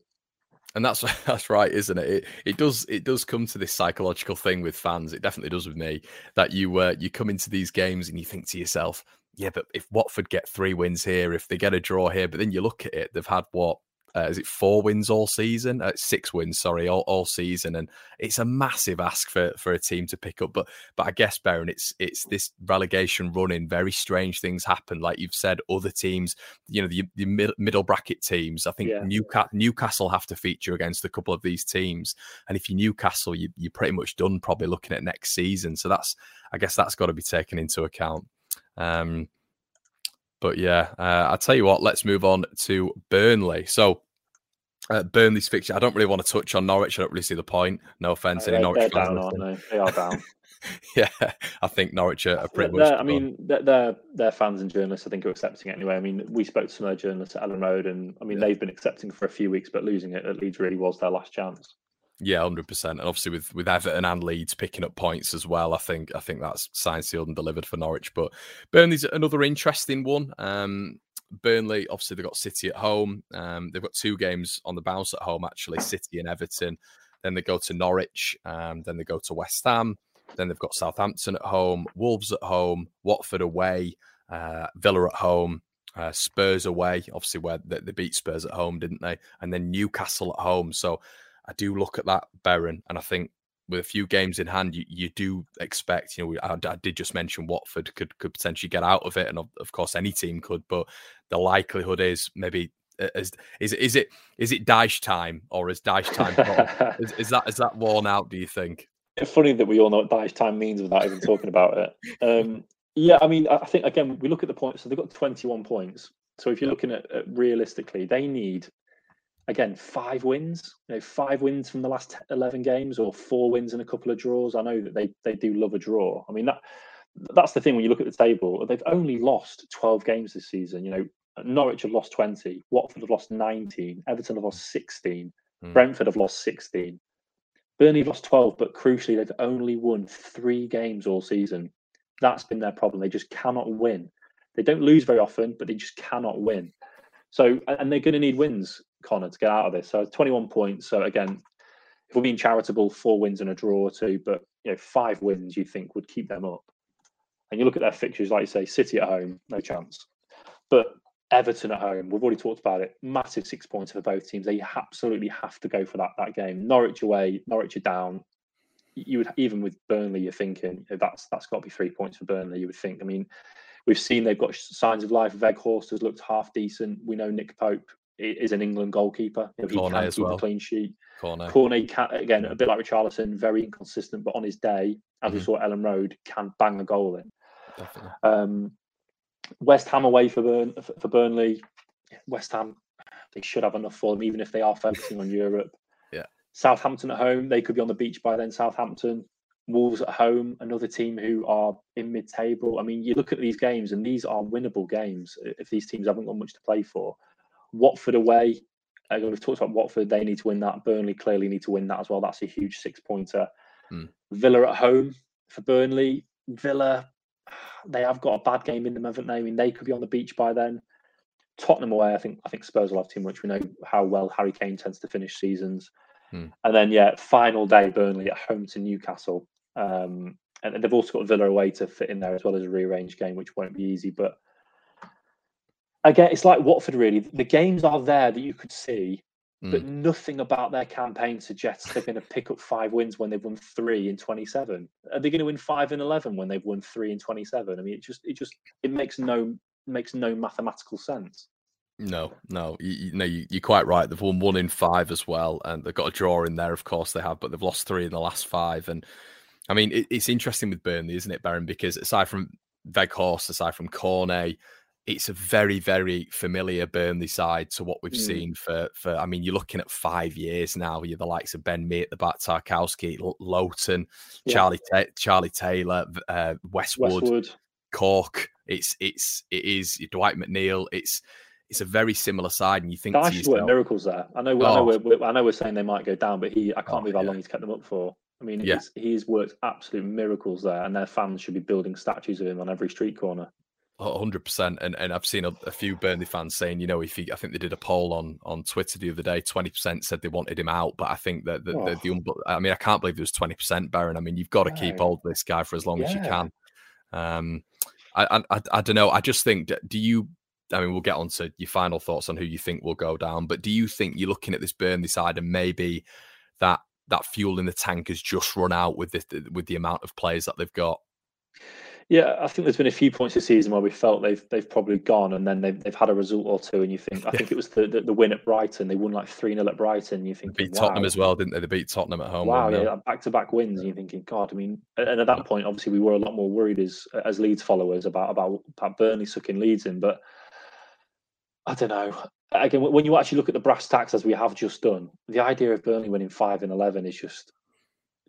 and that's that's right, isn't it? It it does it does come to this psychological thing with fans. It definitely does with me that you uh, you come into these games and you think to yourself, yeah, but if Watford get three wins here, if they get a draw here, but then you look at it, they've had what uh, is it four wins all season? Uh, six wins, sorry, all, all season, and it's a massive ask for for a team to pick up. But but I guess Beren, it's it's this relegation running. Very strange things happen, like you've said. Other teams, you know, the, the middle bracket teams. I think yeah. Newcastle, Newcastle have to feature against a couple of these teams, and if you're Newcastle, you, you're pretty much done. Probably looking at next season. So that's I guess that's got to be taken into account. Um, but yeah, uh, I'll tell you what, let's move on to Burnley. So uh, Burnley's fixture. I don't really want to touch on Norwich. I don't really see the point. No offense, any Norwich fans. Down, aren't they? they are down. yeah, I think Norwich are, are pretty much. I mean, they're, they're, fans and journalists. I think are accepting it anyway. I mean, we spoke to some of their journalists at Elland Road, and I mean, yeah. they've been accepting for a few weeks, but losing it at Leeds really was their last chance. Yeah, hundred percent. And obviously with with Everton and Leeds picking up points as well, I think I think that's signed, sealed, and delivered for Norwich. But Burnley's another interesting one. Um, Burnley, obviously, they've got City at home. Um, they've got two games on the bounce at home, actually, City and Everton. Then they go to Norwich. Um, then they go to West Ham. Then they've got Southampton at home, Wolves at home, Watford away, uh, Villa at home, uh, Spurs away. Obviously, where they, they, beat Spurs at home, didn't they? And then Newcastle at home. So I do look at that, Beren, and I think with a few games in hand, you, you do expect, you know, I, I, did just mention Watford could could potentially get out of it, and of, of course any team could, but the likelihood is maybe is is is it is it Dyche time or is Dyche time is, is, that is that worn out? Do you think? It's funny that we all know what Dyche time means without even talking about it. Um, yeah, I mean, I think again we look at the points. So they've got twenty one points. So if you're looking at, at realistically, they need again five wins you know five wins from the last 11 games or four wins and a couple of draws. I know that they they do love a draw. I mean that that's the thing when you look at the table they've only lost 12 games this season you know. Norwich have lost 20 watford have lost 19 everton have lost 16 mm. brentford have lost 16 burnley have lost 12 but crucially they've only won three games all season. That's been their problem. They just cannot win. They don't lose very often but they just cannot win. So and they're going to need wins Conor to get out of this. So 21 points. So again, if we're being charitable, four wins and a draw or two, but you know, five wins you think would keep them up. And you look at their fixtures, like you say, City at home, no chance. But Everton at home, we've already talked about it. Massive six points for both teams. They absolutely have to go for that that game. Norwich away, Norwich are down. You would even with Burnley, you're thinking that's that's got to be three points for Burnley. You would think. I mean, we've seen they've got signs of life. Weghorst has looked half decent. We know Nick Pope is an England goalkeeper. Know, he can keep well. a clean sheet. Cornet. Cornet can, again a bit like Richarlison, very inconsistent, but on his day, as mm-hmm. we saw at Elland Road, can bang a goal in. Um, West Ham away for Burn for Burnley. West Ham, They should have enough for them, even if they are focusing on Europe. Yeah. Southampton at home, they could be on the beach by then. Southampton, Wolves at home, another team who are in mid-table. I mean, you look at these games, and these are winnable games if these teams haven't got much to play for. Watford away, uh, we've talked about Watford; they need to win that. Burnley clearly need to win that as well. That's a huge six-pointer. Mm. Villa at home for Burnley. Villa, they have got a bad game in them, haven't they? I mean, they could be on the beach by then. Tottenham away, I think. I think Spurs will have too much. We know how well Harry Kane tends to finish seasons. Hmm. And then, yeah, final day Burnley at home to Newcastle. Um, and they've also got Villa away to fit in there as well as a rearranged game, which won't be easy. But again, it's like Watford, really. The games are there that you could see, Mm. but nothing about their campaign suggests they're going to pick up five wins when they've won three in 27. Are they going to win five in 11 when they've won three in 27? I mean, it just, it just, it makes no, makes no mathematical sense. No, no, you, no, you, you're quite right. They've won one in five as well, and they've got a draw in there. Of course, they have, but they've lost three in the last five. And I mean, it, it's interesting with Burnley, isn't it, Beren? Because aside from Weghorst, aside from Cornet, it's a very, very familiar Burnley side to what we've Mm. seen for. For I mean, you're looking at five years now. You're the likes of Ben Mee at the back, Tarkowski, L- Lowton, Yeah. Charlie, Ta- Charlie Taylor, uh, Westwood, Westwood, Cork. It's it's it is Dwight McNeil. It's it's a very similar side, and you think worked yourself, miracles there. I know, I know, Oh. we're, we're, I know we're saying they might go down, but he, I can't Oh, believe how yeah. long he's kept them up for. I mean, Yeah. he's, he's worked absolute miracles there, and their fans should be building statues of him on every street corner. Hundred percent. And and I've seen a, a few Burnley fans saying, you know, if he, I think they did a poll on on Twitter the other day, twenty percent said they wanted him out, but I think that the, the, Oh. the unbe- I mean, I can't believe there was twenty percent, Beren. I mean, you've got to keep hold of this guy for as long as you can. Um, I, I I I don't know. I just think, do you? I mean, we'll get on to your final thoughts on who you think will go down, but do you think you're looking at this Burnley side and maybe that that fuel in the tank has just run out with the with the amount of players that they've got? Yeah, I think there's been a few points this season where we felt they've they've probably gone, and then they've, they've had a result or two, and you think I think it was the, the, the win at Brighton. They won like three 0 at Brighton. You think beat Tottenham as well, didn't they? They beat Tottenham at home. Wow, yeah, back to back wins. And you're thinking, God, I mean, and at that point, obviously, we were a lot more worried as as Leeds followers about about, about Burnley sucking Leeds in. But I don't know. Again, when you actually look at the brass tacks as we have just done, the idea of Burnley winning five and eleven is just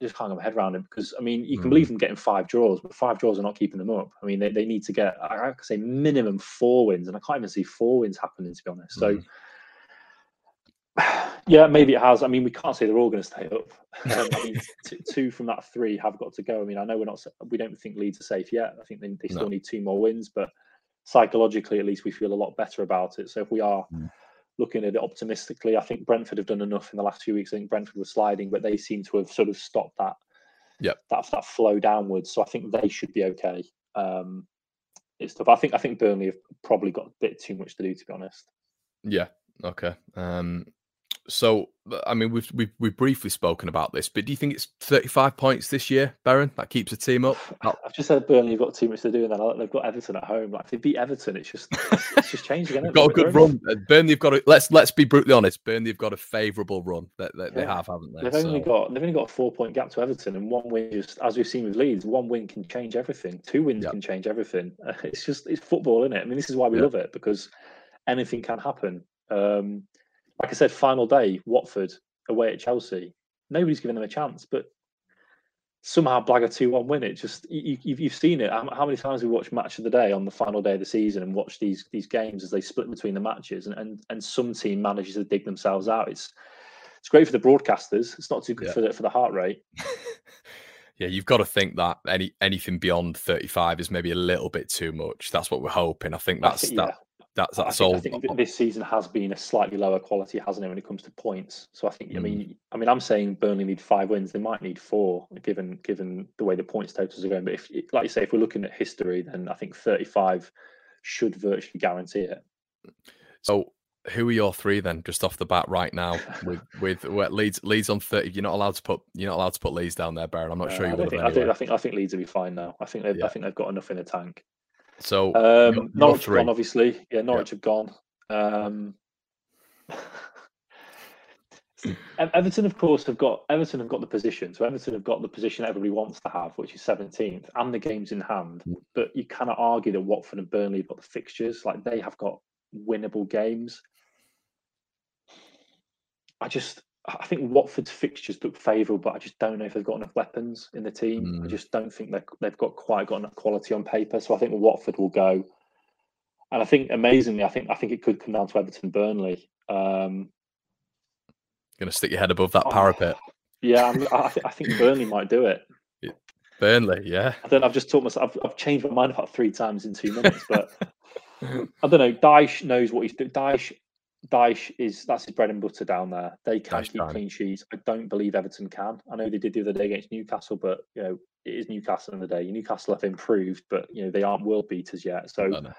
just can't get my head around it because I mean you can Mm. believe them getting five draws, but five draws are not keeping them up. I mean they, they need to get I could say minimum four wins, and I can't even see four wins happening to be honest. So Mm. yeah, maybe it has. I mean, we can't say they're all going to stay up. Um, I mean, t- two from that three have got to go. I mean, I know we're not. We don't think Leeds are safe yet. I think they, they still No. need two more wins, but psychologically, at least, we feel a lot better about it. So if we are Mm. Looking at it optimistically, I think Brentford have done enough in the last few weeks. I think Brentford were sliding, but they seem to have sort of stopped that. Yeah, That that flow downwards. So I think they should be okay. Um, it's tough. I think I think Burnley have probably got a bit too much to do, to be honest. Yeah. Okay. Um. So, I mean, we've we've we've briefly spoken about this, but do you think it's 35 points this year, Beren? That keeps the team up. I've just said Burnley have got too much to do, and then they've got Everton at home. Like if they beat Everton, it's just it's just changed again. They've got a good run. Uh, Burnley have got a, let's let's be brutally honest. Burnley have got a favourable run that, that they have, haven't they? They've only got they've only got a four point gap to Everton, and one win just as we've seen with Leeds, one win can change everything. Two wins Yeah. can change everything. It's just it's football, isn't it? I mean, this is why we Yeah. love it because anything can happen. Um, like I said, final day, Watford away at Chelsea. Nobody's giving them a chance, but somehow blag a two one win. It just you, you, you've seen it. How, how many times we watch match of the day on the final day of the season and watch these these games as they split between the matches, and and, and some team manages to dig themselves out. It's it's great for the broadcasters. It's not too good Yeah. for the for the heart rate. yeah, you've got to think that any anything beyond 35 is maybe a little bit too much. That's what we're hoping. I think I that's think- that. yeah. That's I think, all. I think th- this season has been a slightly lower quality, hasn't it, when it comes to points? So I think, I Mm. mean, I mean, I'm saying Burnley need five wins. They might need four, given given the way the points totals are going. But if, like you say, if we're looking at history, then I think 35 should virtually guarantee it. So, who are your three then, just off the bat right now? With with what Leeds Leeds on 30. You're not allowed to put you're not allowed to put Leeds down there, Beren. I'm not Uh, sure you don't would think, have I, think. I think I think Leeds will be fine now. I think they've, Yeah. I think they've got enough in the tank. So, Um, your- your Norwich have three. gone, obviously. Yeah, Norwich have gone. Um, Everton, of course, have got Everton have got the position. So Everton have got the position everybody wants to have, which is 17th, and the games in hand. Mm. But you cannot argue that Watford and Burnley have got the fixtures. Like they have got winnable games. I just I think Watford's fixtures look favourable, but I just don't know if they've got enough weapons in the team. Mm. I just don't think they've got quite got enough quality on paper. So I think Watford will go. And I think amazingly, I think I think it could come down to Everton Burnley. Um, Going to stick your head above that parapet. Yeah, I, I, th- I think Burnley might do it. Burnley, yeah. I don't. I've just taught myself. I've, I've changed my mind about three times in two minutes, but I don't know. Dyche knows what he's doing. Dyche Dyche is that's his bread and butter down there. They can Dyche keep time. clean sheets. I don't believe Everton can. I know they did the other day against Newcastle, but you know it is Newcastle in the day. Newcastle have improved, but you know they aren't world beaters yet. So no, no.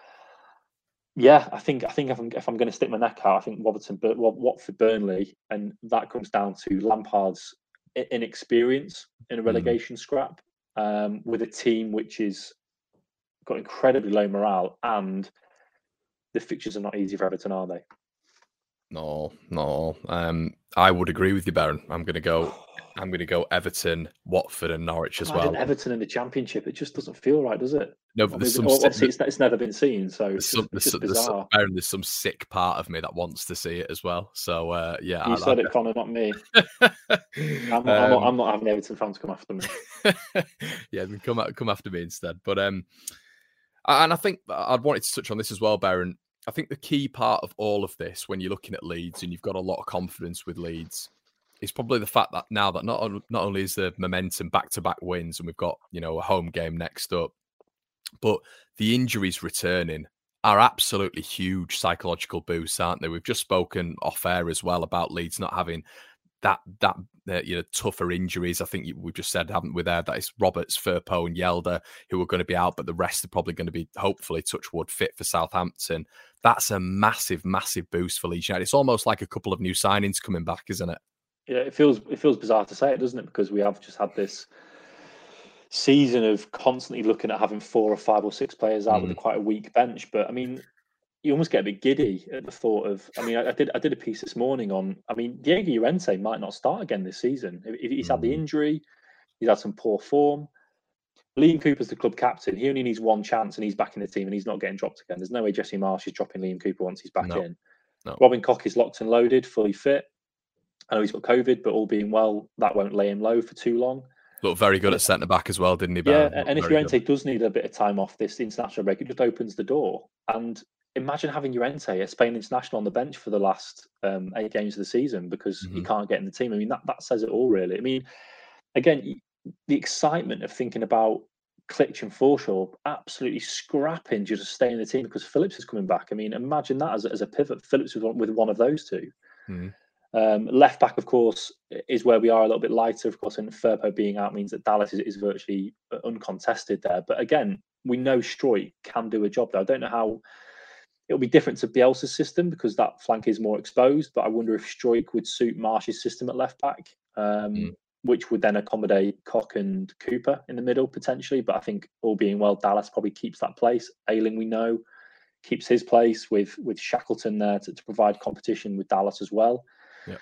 yeah, I think I think if I'm if I'm going to stick my neck out, I think Robertson, but Watford, Burnley, and that comes down to Lampard's inexperience in a hmm. relegation mm. scrap um, with a team which is got incredibly low morale and the fixtures are not easy for Everton, are they? No, no. Um, I would agree with you, Beren. I'm going to go. I'm going to go Everton, Watford, and Norwich as well. Everton in the Championship, it just doesn't feel right, does it? No, but there's some. Obviously, it's, it's, never been seen, so there's some, there's, some, there's, some, Beren, there's some sick part of me that wants to see it as well. So uh, yeah, you I, said I, it, Conor, not me. I'm, um, I'm, not, I'm not having Everton fans come after me. yeah, come come after me instead. But um, and I think I'd wanted to touch on this as well, Beren. I think the key part of all of this, when you're looking at Leeds and you've got a lot of confidence with Leeds, is probably the fact that now that not not only is the momentum back to back wins and we've got you know a home game next up, but the injuries returning are absolutely huge psychological boosts, aren't they? We've just spoken off air as well about Leeds not having that that uh, you know tougher injuries. I think we've just said, haven't we? There that it's Roberts, Firpo, and Hjelde who are going to be out, but the rest are probably going to be hopefully touchwood fit for Southampton. That's a massive, massive boost for Leeds United. It's almost like a couple of new signings coming back, isn't it? Yeah, it feels it feels bizarre to say it, doesn't it? Because we have just had this season of constantly looking at having four or five or six players out mm. with quite a weak bench. But I mean, you almost get a bit giddy at the thought of. I mean, I, I, did I did a piece this morning on. I mean, Diego Llorente might not start again this season. If he's had the mm. injury, he's had some poor form. Liam Cooper's the club captain. He only needs one chance, and he's back in the team, and he's not getting dropped again. There's no way Jesse Marsch is dropping Liam Cooper once he's back no. in. No. Robin Koch is locked and loaded, fully fit. I know he's got COVID, but all being well, that won't lay him low for too long. Looked very good at centre back as well, didn't he? Yeah, and if Llorente does need a bit of time off this international break, it just opens the door. And imagine having Llorente at Spain international on the bench for the last um, eight games of the season because mm-hmm. he can't get in the team. I mean, that, that says it all, really. I mean, again, the excitement of thinking about Klich and Forshaw absolutely scrapping just to stay in the team because Phillips is coming back. I mean, imagine that as, as a pivot. Phillips with one, with one of those 2 mm-hmm. um, left back, of course, is where we are a little bit lighter, of course, and Firpo being out means that Dallas is, is virtually uncontested there. But again, we know Struijk can do a job there. I don't know how It'll be different to Bielsa's system because that flank is more exposed. But I wonder if Struijk would suit Marsch's system at left back, um, mm. which would then accommodate Koch and Cooper in the middle potentially. But I think all being well, Dallas probably keeps that place. Ayling, we know, keeps his place with with Shackleton there to, to provide competition with Dallas as well. Yeah.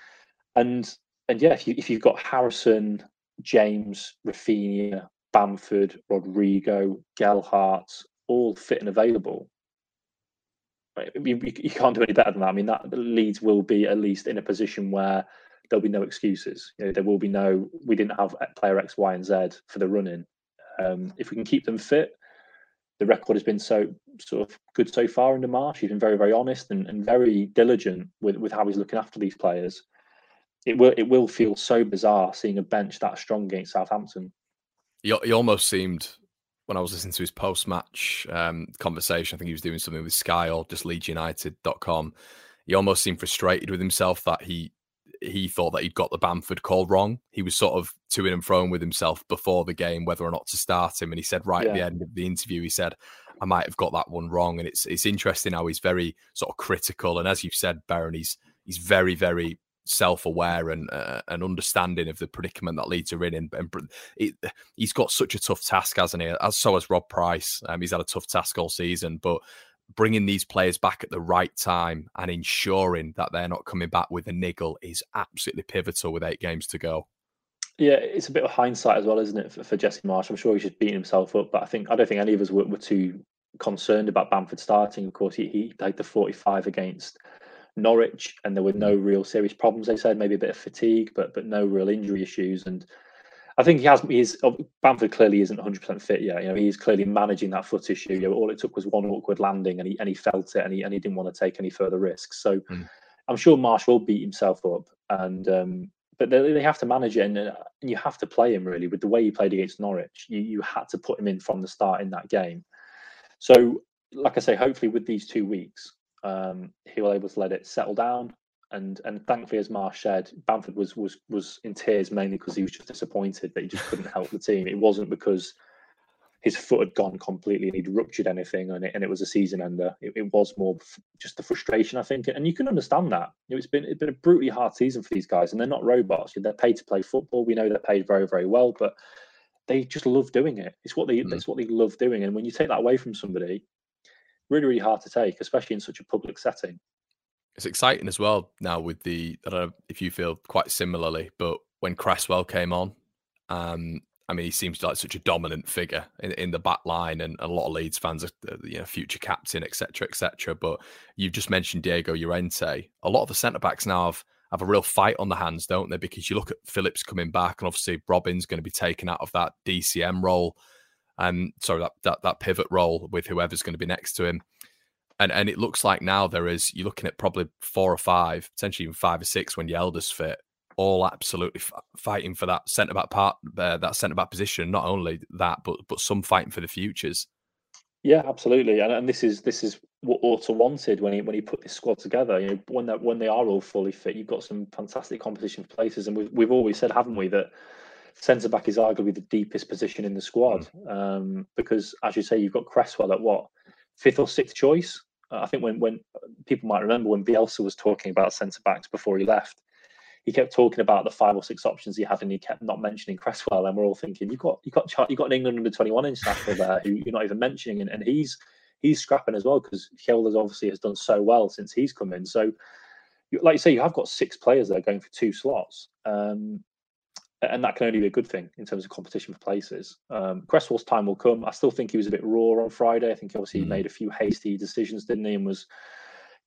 And and yeah, if you if you've got Harrison, James, Raphinha, Bamford, Rodrigo, Gelhardt, all fit and available, you, you can't do any better than that. I mean, that Leeds will be at least in a position where there'll be no excuses. You know, there will be no, we didn't have player X, Y, and Z for the running. Um, if we can keep them fit, the record has been so sort of good so far under Marsch. He's been very, very honest and, and very diligent with, with how he's looking after these players. It will it will feel so bizarre seeing a bench that strong against Southampton. He almost seemed when I was listening to his post match um, conversation, I think he was doing something with Sky or just LeedsUnited.com. He almost seemed frustrated with himself that he he thought that he'd got the Bamford call wrong. He was sort of to and fro with himself before the game whether or not to start him. And he said right yeah. at the end of the interview, he said, I might have got that one wrong. And it's it's interesting how he's very sort of critical. And as you've said, Beren, he's he's very, very self-aware and uh, an understanding of the predicament that Leeds are in. And, and it, he's got such a tough task, hasn't he? As so has Rob Price. Um, he's had a tough task all season, but bringing these players back at the right time and ensuring that they're not coming back with a niggle is absolutely pivotal with eight games to go. Yeah, it's a bit of hindsight as well, isn't it, for, for Jesse Marsch? I'm sure he's just beating himself up, but I think I don't think any of us were, were too concerned about Bamford starting. Of course, he, he had the 45 against Norwich, and there were no real serious problems. They said maybe a bit of fatigue, but but no real injury issues. And I think he has. He's oh, Bamford clearly isn't 100 percent fit yet. You know, he's clearly managing that foot issue. You know, all it took was one awkward landing, and he and he felt it, and he and he didn't want to take any further risks. So mm. I'm sure Marsch will beat himself up, and um, but they, they, have to manage it, and, uh, and, you have to play him really with the way he played against Norwich. You you had to put him in from the start in that game. So, like I say, hopefully with these two weeks, um, he will able to let it settle down. And and thankfully, as Marsch said, Bamford was was was in tears mainly because he was just disappointed that he just couldn't help the team. It wasn't because his foot had gone completely and he'd ruptured anything and it, and it was a season ender. It, it was more just the frustration, I think, and you can understand that. It's been it's been a brutally hard season for these guys, and they're not robots. They're paid to play football. We know they're paid very very well, but they just love doing it. It's what they mm. it's what they love doing, and when you take that away from somebody, really really hard to take, especially in such a public setting. It's exciting as well now with the I don't know if you feel quite similarly, but when Cresswell came on, um, I mean, he seems like such a dominant figure in, in the back line, and a lot of Leeds fans are, uh, you know, future captain, etc., etc. But you've just mentioned Diego Llorente. A lot of the centre backs now have have a real fight on the hands, don't they? Because you look at Phillips coming back, and obviously Robin's going to be taken out of that DCM role, um, sorry, that, that that pivot role with whoever's going to be next to him. And and it looks like now there is you're looking at probably four or five, potentially even five or six when your elders fit all absolutely f- fighting for that centre back part, uh, that centre back position. Not only that, but but some fighting for the futures. Yeah, absolutely, and, and this is this is what Orta wanted when he when he put this squad together. You know, when that when they are all fully fit, you've got some fantastic competition for places, and we've we've always said, haven't we, that centre back is arguably the deepest position in the squad mm. um, because, as you say, you've got Cresswell at what fifth or sixth choice. I think when when people might remember when Bielsa was talking about centre backs before he left, he kept talking about the five or six options he had, and he kept not mentioning Cresswell. And we're all thinking, you've got you got you got an England under twenty one international there who you're not even mentioning, and, and he's he's scrapping as well because Hjelde obviously has done so well since he's come in. So, like you say, you have got six players there going for two slots. Um, and that can only be a good thing in terms of competition for places. Um, Cresswell's time will come. I still think he was a bit raw on Friday. I think obviously mm. he made a few hasty decisions, didn't he? And was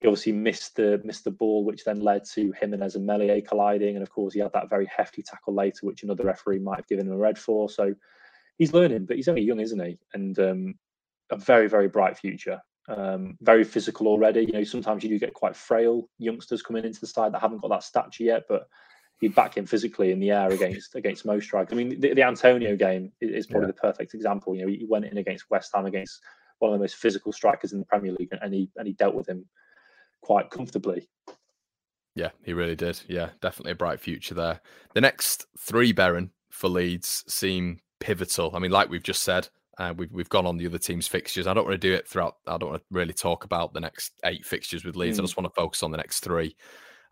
he obviously missed the missed the ball, which then led to him and Meslier colliding, and of course he had that very hefty tackle later, which another referee might have given him a red for. So he's learning, but he's only young, isn't he? And um, a very very bright future. Um, very physical already. You know, sometimes you do get quite frail youngsters coming into the side that haven't got that stature yet, but he'd back him physically in the air against against most strikers. I mean, the, the Antonio game is, probably yeah. the perfect example. You know, he went in against West Ham against one of the most physical strikers in the Premier League, and he and he dealt with him quite comfortably. Yeah, he really did. Yeah, definitely a bright future there. The next three, Beren, for Leeds seem pivotal. I mean, like we've just said, uh, we've we've gone on the other team's fixtures. I don't want to do it throughout. I don't want to really talk about the next eight fixtures with Leeds. Mm. I just want to focus on the next three.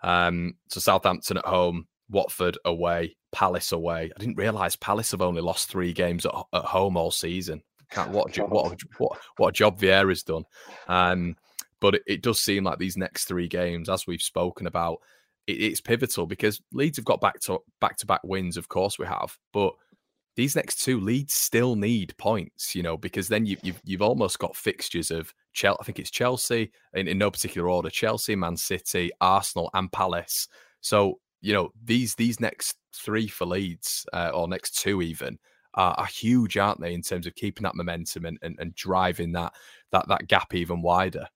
Um, so Southampton at home, Watford away, Palace away. I didn't realise Palace have only lost three games at, at home all season. Can't, what, what, what, what a job Vieira's done. Um, but it, it, does seem like these next three games, as we've spoken about, it, it's pivotal because Leeds have got back to back to back wins. Of course, we have, but these next two Leeds still need points, you know, because then you, you've you've almost got fixtures of Chelsea. I think it's Chelsea in, in no particular order: Chelsea, Man City, Arsenal, and Palace. So you know these these next three for Leeds, uh, or next two even, are, are, huge, aren't they, in terms of keeping that momentum and, and, and driving that that that gap even wider.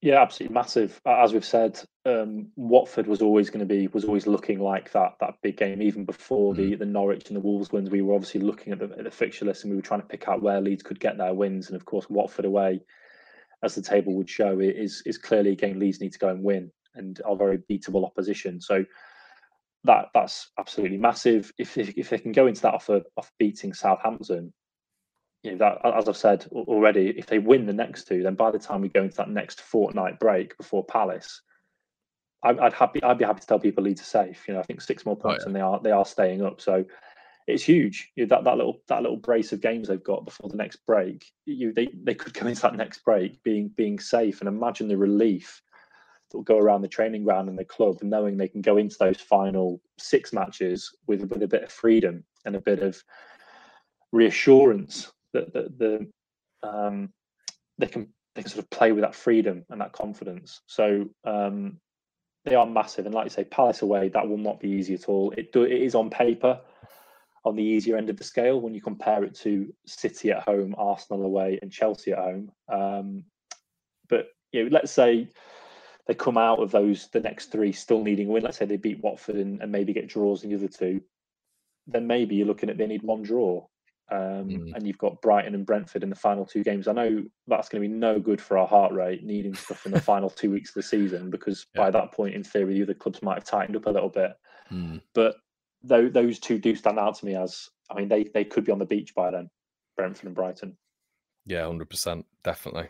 Yeah, absolutely massive. As we've said, um, Watford was always going to be was always looking like that that big game even before mm. the the Norwich and the Wolves wins. We were obviously looking at the, at the fixture list and we were trying to pick out where Leeds could get their wins. And of course, Watford away, as the table would show, is is clearly a game Leeds need to go and win and are very beatable opposition. So that that's absolutely massive. If if, if they can go into that off off beating Southampton, you know that as I've said already, if they win the next two, then by the time we go into that next fortnight break before Palace, I'd, I'd happy I'd be happy to tell people Leeds are safe. You know, I think six more oh, points oh, yeah. and they are they are staying up. So it's huge. You know, that that little that little brace of games they've got before the next break. You they they could go into that next break being being safe and imagine the relief go around the training ground and the club, knowing they can go into those final six matches with with a bit of freedom and a bit of reassurance that the, the um, they can they can sort of play with that freedom and that confidence. So um, they are massive, and like you say, Palace away, that will not be easy at all. It do, it is on paper on the easier end of the scale when you compare it to City at home, Arsenal away, and Chelsea at home. Um, but you know, let's say they come out of those the next three still needing a win. Let's say they beat Watford and, and maybe get draws in the other two. Then maybe you're looking at they need one draw. Um, mm. and you've got Brighton and Brentford in the final two games. I know that's going to be no good for our heart rate, needing stuff in the final two weeks of the season, because yeah. by that point, in theory, the other clubs might have tightened up a little bit. Mm. But though those two do stand out to me as, I mean, they they could be on the beach by then, Brentford and Brighton. Yeah, hundred percent, definitely.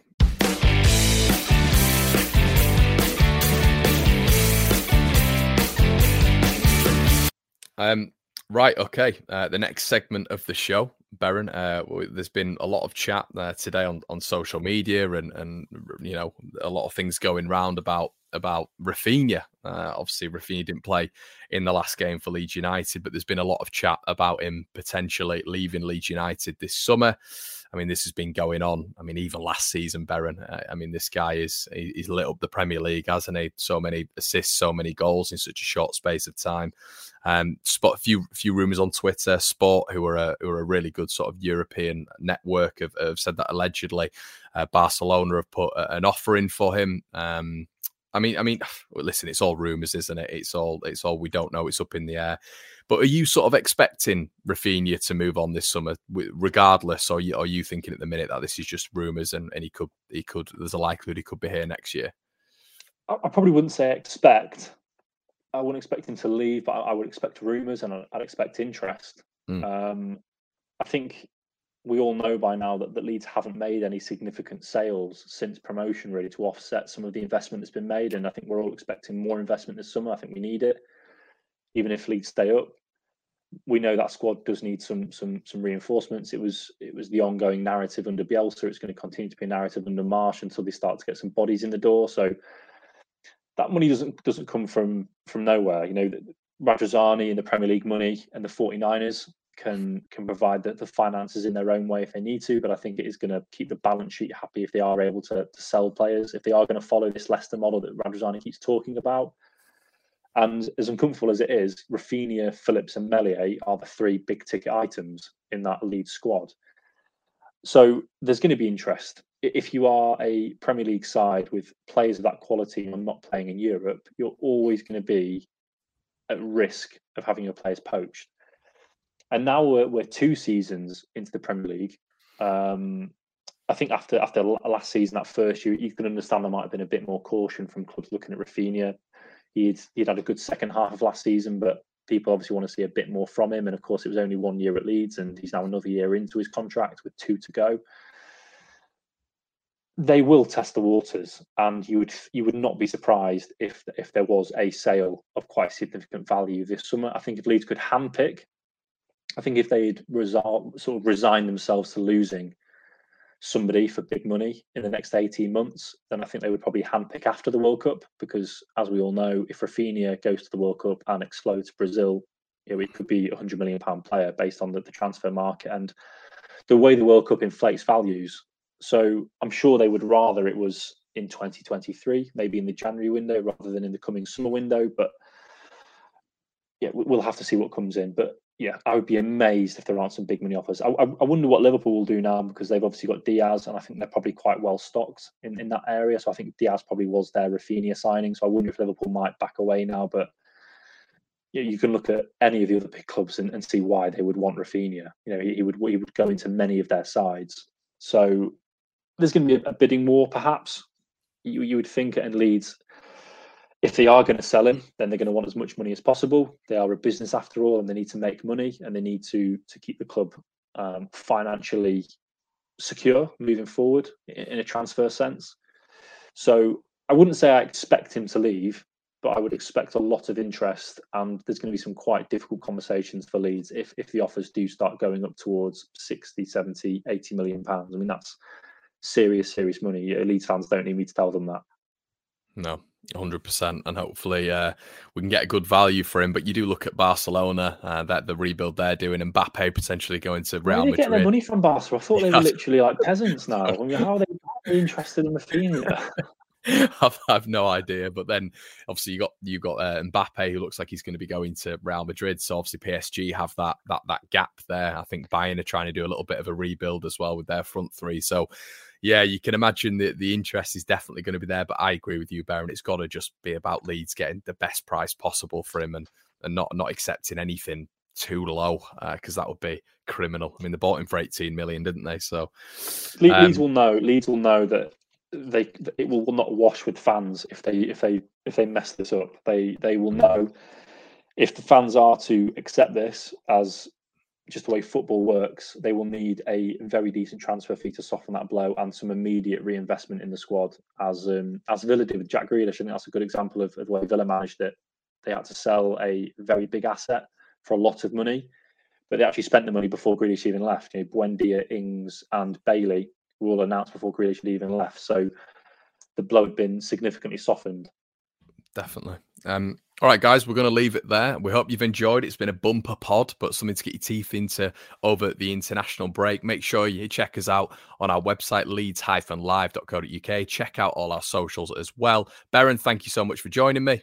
Um, right, okay. Uh, the next segment of the show, Beren. Uh, there's been a lot of chat uh, today on, on social media, and and you know a lot of things going round about about Raphinha. Uh, obviously, Raphinha didn't play in the last game for Leeds United, but there's been a lot of chat about him potentially leaving Leeds United this summer. I mean, this has been going on. I mean, even last season, Beren. Uh, I mean, this guy is he's lit up the Premier League, hasn't he? So many assists, so many goals in such a short space of time. Um, spot a few few rumors on Twitter. Sport, who are a who are a really good sort of European network, have, have said that allegedly uh, Barcelona have put an offer in for him. Um, I mean, I mean, listen, it's all rumors, isn't it? It's all it's all we don't know. It's up in the air. But are you sort of expecting Raphinha to move on this summer, regardless, or are you thinking at the minute that this is just rumors and, and he could he could there's a likelihood he could be here next year? I probably wouldn't say expect. I wouldn't expect him to leave, but I would expect rumors and I'd expect interest. Mm. Um, I think we all know by now that, that Leeds haven't made any significant sales since promotion, really, to offset some of the investment that's been made. And I think we're all expecting more investment this summer. I think we need it, even if Leeds stay up. We know that squad does need some some some reinforcements. It was it was the ongoing narrative under Bielsa. It's going to continue to be a narrative under Marsch until they start to get some bodies in the door. So that money doesn't doesn't come from from nowhere. You know, Radrizzani and the Premier League money and the 49ers can can provide the, the finances in their own way if they need to. But I think it is going to keep the balance sheet happy if they are able to, to sell players, if they are going to follow this Leicester model that Radrizzani keeps talking about. And as uncomfortable as it is, Raphinha, Phillips, and Meslier are the three big ticket items in that lead squad. So there's going to be interest if you are a Premier League side with players of that quality and not playing in Europe, you're always going to be at risk of having your players poached. And now we're, we're two seasons into the Premier League. Um, I think after after last season, that first year, you can understand there might have been a bit more caution from clubs looking at Raphinha. He'd he'd had a good second half of last season, but people obviously want to see a bit more from him. And of course, it was only one year at Leeds, and he's now another year into his contract with two to go they will test the waters, and you would you would not be surprised if if there was a sale of quite significant value this summer. I think if Leeds could handpick, I think if they'd sort of resign themselves to losing somebody for big money in the next 18 months, then I think they would probably handpick after the World Cup because, as we all know, if Raphinha goes to the World Cup and explodes Brazil, you know, it could be a 100 million pound player based on the, the transfer market and the way the World Cup inflates values so I'm sure they would rather it was in 2023, maybe in the January window rather than in the coming summer window. But yeah, we'll have to see what comes in. But yeah, I would be amazed if there aren't some big money offers. I, I, wonder what Liverpool will do now because they've obviously got Diaz, and I think they're probably quite well stocked in, in that area. So I think Diaz probably was their Raphinha signing. So I wonder if Liverpool might back away now. But yeah, you can look at any of the other big clubs and, and see why they would want Raphinha. You know, he, he would he would go into many of their sides. So there's going to be a, bidding war, perhaps. You, you would think at Leeds, if they are going to sell him, then they're going to want as much money as possible. They are a business after all, and they need to make money, and they need to to keep the club um, financially secure moving forward in, a transfer sense. So I wouldn't say I expect him to leave, but I would expect a lot of interest, and there's going to be some quite difficult conversations for Leeds if if the offers do start going up towards 60, 70, 80 million pounds. I mean that's serious, serious money. Leeds fans don't need me to tell them that. No, 100%. And hopefully uh, we can get a good value for him. But you do look at Barcelona, uh, that the rebuild they're doing, and Mbappe potentially going to Real Where Madrid. getting their money from Barca? I thought they were literally like peasants now. I mean, how are they, interested in the Raphinha? I've, I've, no idea. But then obviously you got you got uh, Mbappe, who looks like he's going to be going to Real Madrid. So obviously PSG have that that that gap there. I think Bayern are trying to do a little bit of a rebuild as well with their front three. So yeah, you can imagine that the interest is definitely going to be there. But I agree with you, Beren. It's got to just be about Leeds getting the best price possible for him and and not not accepting anything too low because uh, that would be criminal. I mean, they bought him for 18 million, didn't they? So um, Leeds will know. Leeds will know that they it will not wash with fans if they if they if they mess this up. They they will know if the fans are to accept this as just the way football works, they will need a very decent transfer fee to soften that blow and some immediate reinvestment in the squad, as um, as Villa did with Jack Grealish. I think that's a good example of, of the way Villa managed it. They had to sell a very big asset for a lot of money, but they actually spent the money before Grealish even left. You know, Buendia, Ings, and Bailey were all announced before Grealish even left. So the blow had been significantly softened. Definitely. Um, all right, guys, we're going to leave it there. We hope you've enjoyed. It's been a bumper pod, but something to get your teeth into over the international break. Make sure you check us out on our website, leeds-live.co.uk. Check out all our socials as well. Beren, thank you so much for joining me.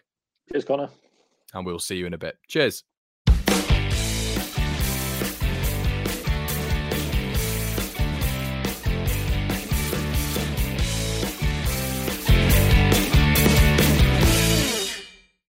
Cheers, Conor. And we'll see you in a bit. Cheers.